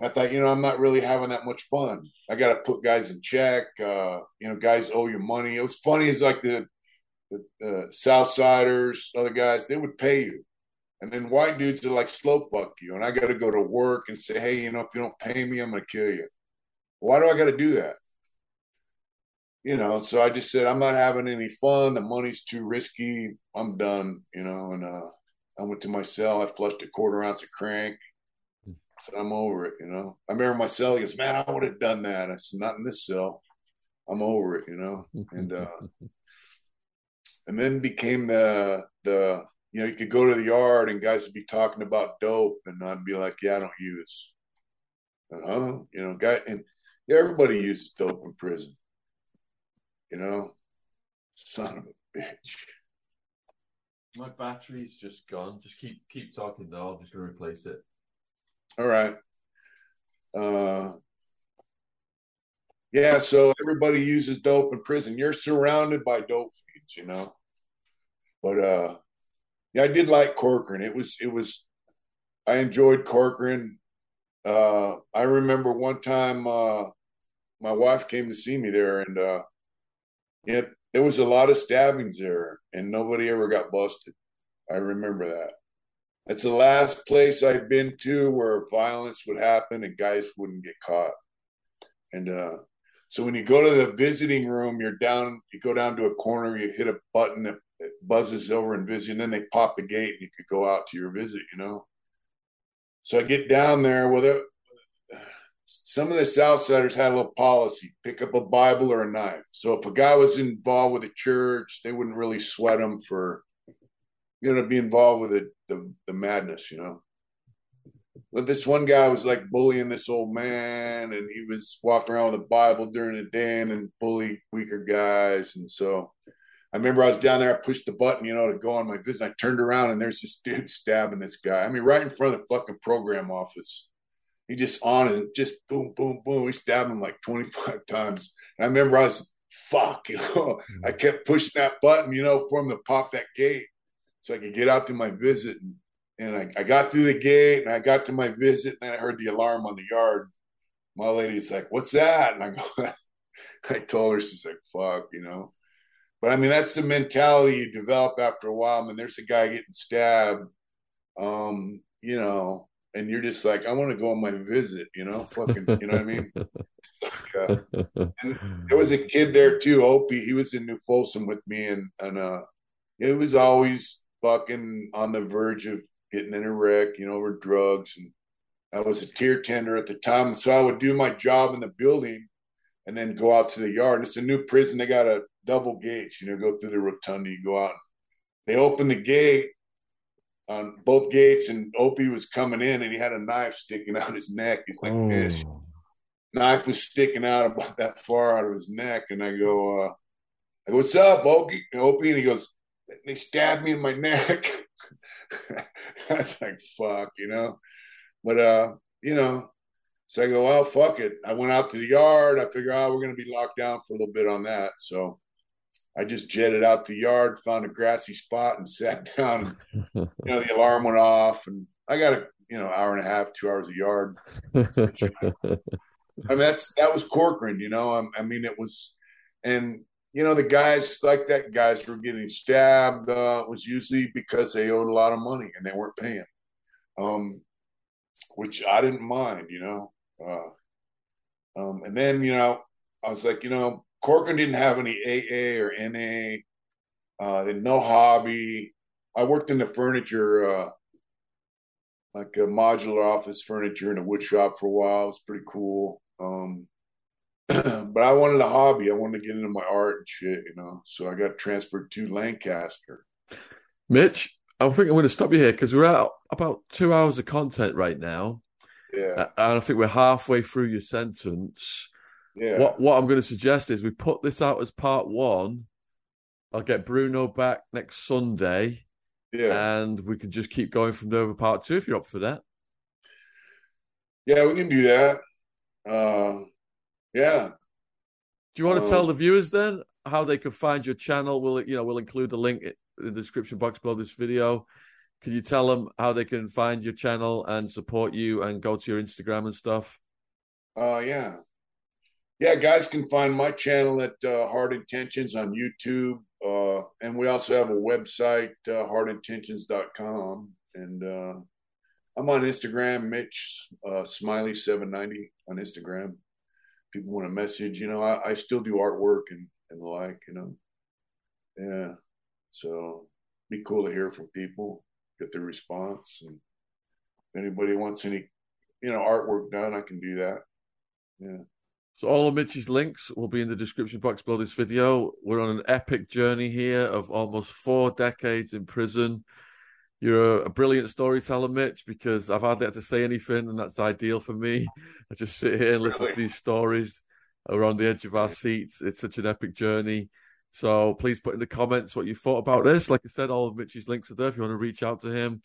Speaker 1: I thought, you know, I'm not really having that much fun. I got to put guys in check. Uh, you know, guys owe you money. It was funny as like the, the uh, Southsiders, other guys, they would pay you. And then white dudes are like slow fuck you. And I got to go to work and say, hey, you know, if you don't pay me, I'm going to kill you. Why do I got to do that? You know, so I just said, I'm not having any fun. The money's too risky. I'm done, you know. And uh, I went to my cell. I flushed a quarter ounce of crank. So I'm over it, you know. I remember my cell. He goes, man, I would have done that. I said, not in this cell. I'm over it, you know. And uh, <laughs> and then became the the you know, you could go to the yard and guys would be talking about dope, and I'd be like, "Yeah, I don't use." Uh-huh. You know, guy, and everybody uses dope in prison. You know, son of a bitch.
Speaker 2: My battery's just gone. Just keep keep talking though. I'm just gonna replace it.
Speaker 1: All right. Uh, Yeah, so everybody uses dope in prison. You're surrounded by dope fiends, you know. But uh yeah, I did like Corcoran. It was it was I enjoyed Corcoran. Uh I remember one time uh my wife came to see me there and uh yeah, there was a lot of stabbings there and nobody ever got busted. I remember that. It's the last place I've been to where violence would happen and guys wouldn't get caught. And uh, so when you go to the visiting room, you're down, you go down to a corner, you hit a button, it, it buzzes over and visit, and then they pop the gate and you could go out to your visit, you know? So I get down there. Well, there, some of the Southsiders had a little policy pick up a Bible or a knife. So if a guy was involved with a church, they wouldn't really sweat him for you know, to be involved with the, the, the madness, you know. But this one guy was like bullying this old man, and he was walking around with a Bible during the day and bully weaker guys. And so I remember I was down there, I pushed the button, you know, to go on my visit. I turned around and there's this dude stabbing this guy. I mean, right in front of the fucking program office. He just on and just boom, boom, boom. He stabbed him like 25 times. And I remember I was fuck, <laughs> you know, I kept pushing that button, you know, for him to pop that gate so I could get out to my visit. And, and I, I, got through the gate and I got to my visit and I heard the alarm on the yard. My lady's like, "What's that?" And I go, <laughs> I told her, she's like, "Fuck," you know. But I mean, that's the mentality you develop after a while. I mean, there's a guy getting stabbed, um, you know, and you're just like, I want to go on my visit, you know, fucking, you know what I mean? Like, uh, <laughs> there was a kid there too, Opie. He was in New Folsom with me, and and uh, it was always fucking on the verge of getting in a wreck, you know, over drugs. And I was a tier tender at the time. So I would do my job in the building and then go out to the yard. It's a new prison. They got a double gate, you know, go through the rotunda, you go out. They open the gate on both gates, and Opie was coming in and he had a knife sticking out his neck. He's like oh. this. Knife was sticking out about that far out of his neck. And I go, uh, I go, what's up, Opie? Opie? And he goes, they stabbed me in my neck. <laughs> I was like, fuck, you know. But uh, you know, so I go, well, fuck it. I went out to the yard. I figure, oh, we're gonna be locked down for a little bit on that. So I just jetted out the yard, found a grassy spot, and <laughs> sat down. <laughs> you know, the alarm went off, and I got a you know hour and a half, two hours a yard. I mean, that's that was Corcoran. You know, I, I mean, it was, and you know, the guys like that guys were getting stabbed uh, was usually because they owed a lot of money and they weren't paying, um, which I didn't mind, you know. Uh, um, and then, you know, I was like, you know, Corcoran didn't have any AA or NA, uh, no hobby. I worked in the furniture, uh, like a modular office furniture in a wood shop for a while. It was pretty cool. Um, <clears throat> but I wanted a hobby. I wanted to get into my art and shit, you know. So I got transferred to Lancaster.
Speaker 2: Mitch, I think I'm going to stop you here because we're at about two hours of content right now.
Speaker 1: Yeah.
Speaker 2: And I think we're halfway through your sentence.
Speaker 1: Yeah.
Speaker 2: What what I'm going to suggest is we put this out as part one. I'll get Bruno back next Sunday.
Speaker 1: Yeah.
Speaker 2: And we can just keep going from there with part two if you're up for that.
Speaker 1: Yeah, we can do that. Uh yeah.
Speaker 2: Do you want to um, tell the viewers then how they can find your channel? We'll you know we'll include the link in the description box below this video. Can you tell them how they can find your channel and support you and go to your Instagram and stuff?
Speaker 1: Uh yeah. Yeah, guys can find my channel at uh, Hard Intentions on YouTube. Uh, and we also have a website, uh, hardintentions.com. And uh, I'm on Instagram, Mitch uh, Smiley790 on Instagram people want to message, you know, I, I still do artwork and, and the like, you know. Yeah. So be cool to hear from people, get their response. And if anybody wants any, you know, artwork done, I can do that. Yeah.
Speaker 2: So all of Mitch's links will be in the description box below this video. We're on an epic journey here of almost four decades in prison. You're a, brilliant storyteller, Mitch, because I've hardly had to say anything, and that's ideal for me. I just sit here and listen really? to these stories. We're on the edge of our seats. It's such an epic journey. So please put in the comments what you thought about this. Like I said, all of Mitch's links are there if you want to reach out to him.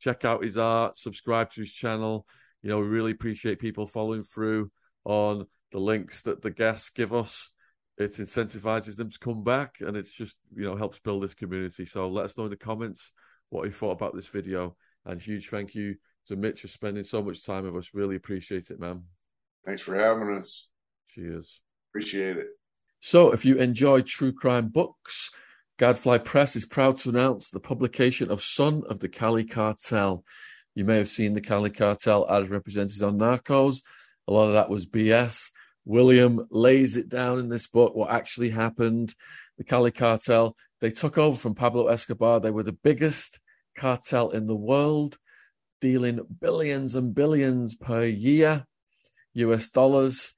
Speaker 2: Check out his art, subscribe to his channel. You know, we really appreciate people following through on the links that the guests give us. It incentivizes them to come back, and it's just you know helps build this community. So let us know in the comments what you thought about this video, and huge thank you to Mitch for spending so much time with us. Really appreciate it, man.
Speaker 1: Thanks for having us.
Speaker 2: Cheers.
Speaker 1: Appreciate it.
Speaker 2: So, if you enjoy true crime books, Gadfly Press is proud to announce the publication of Son of the Cali Cartel. You may have seen the Cali Cartel as represented on Narcos. A lot of that was BS. William lays it down in this book what actually happened. The Cali Cartel, they took over from Pablo Escobar. They were the biggest cartel in the world, dealing billions and billions per year, US dollars.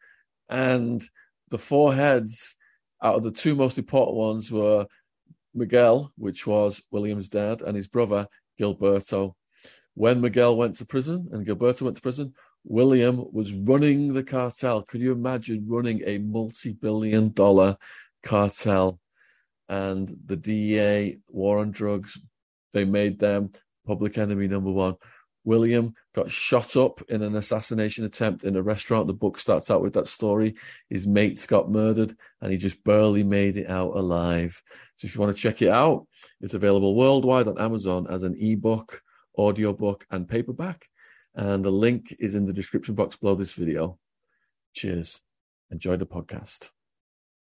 Speaker 2: And the four heads out of the two most important ones were Miguel, which was William's dad, and his brother, Gilberto. When Miguel went to prison and Gilberto went to prison, William was running the cartel. Could you imagine running a multi billion dollar cartel? And the DEA, war on drugs, they made them public enemy number one. William got shot up in an assassination attempt in a restaurant. The book starts out with that story. His mates got murdered and he just barely made it out alive. So if you want to check it out, it's available worldwide on Amazon as an ebook, audiobook, and paperback. And the link is in the description box below this video. Cheers. Enjoy the podcast.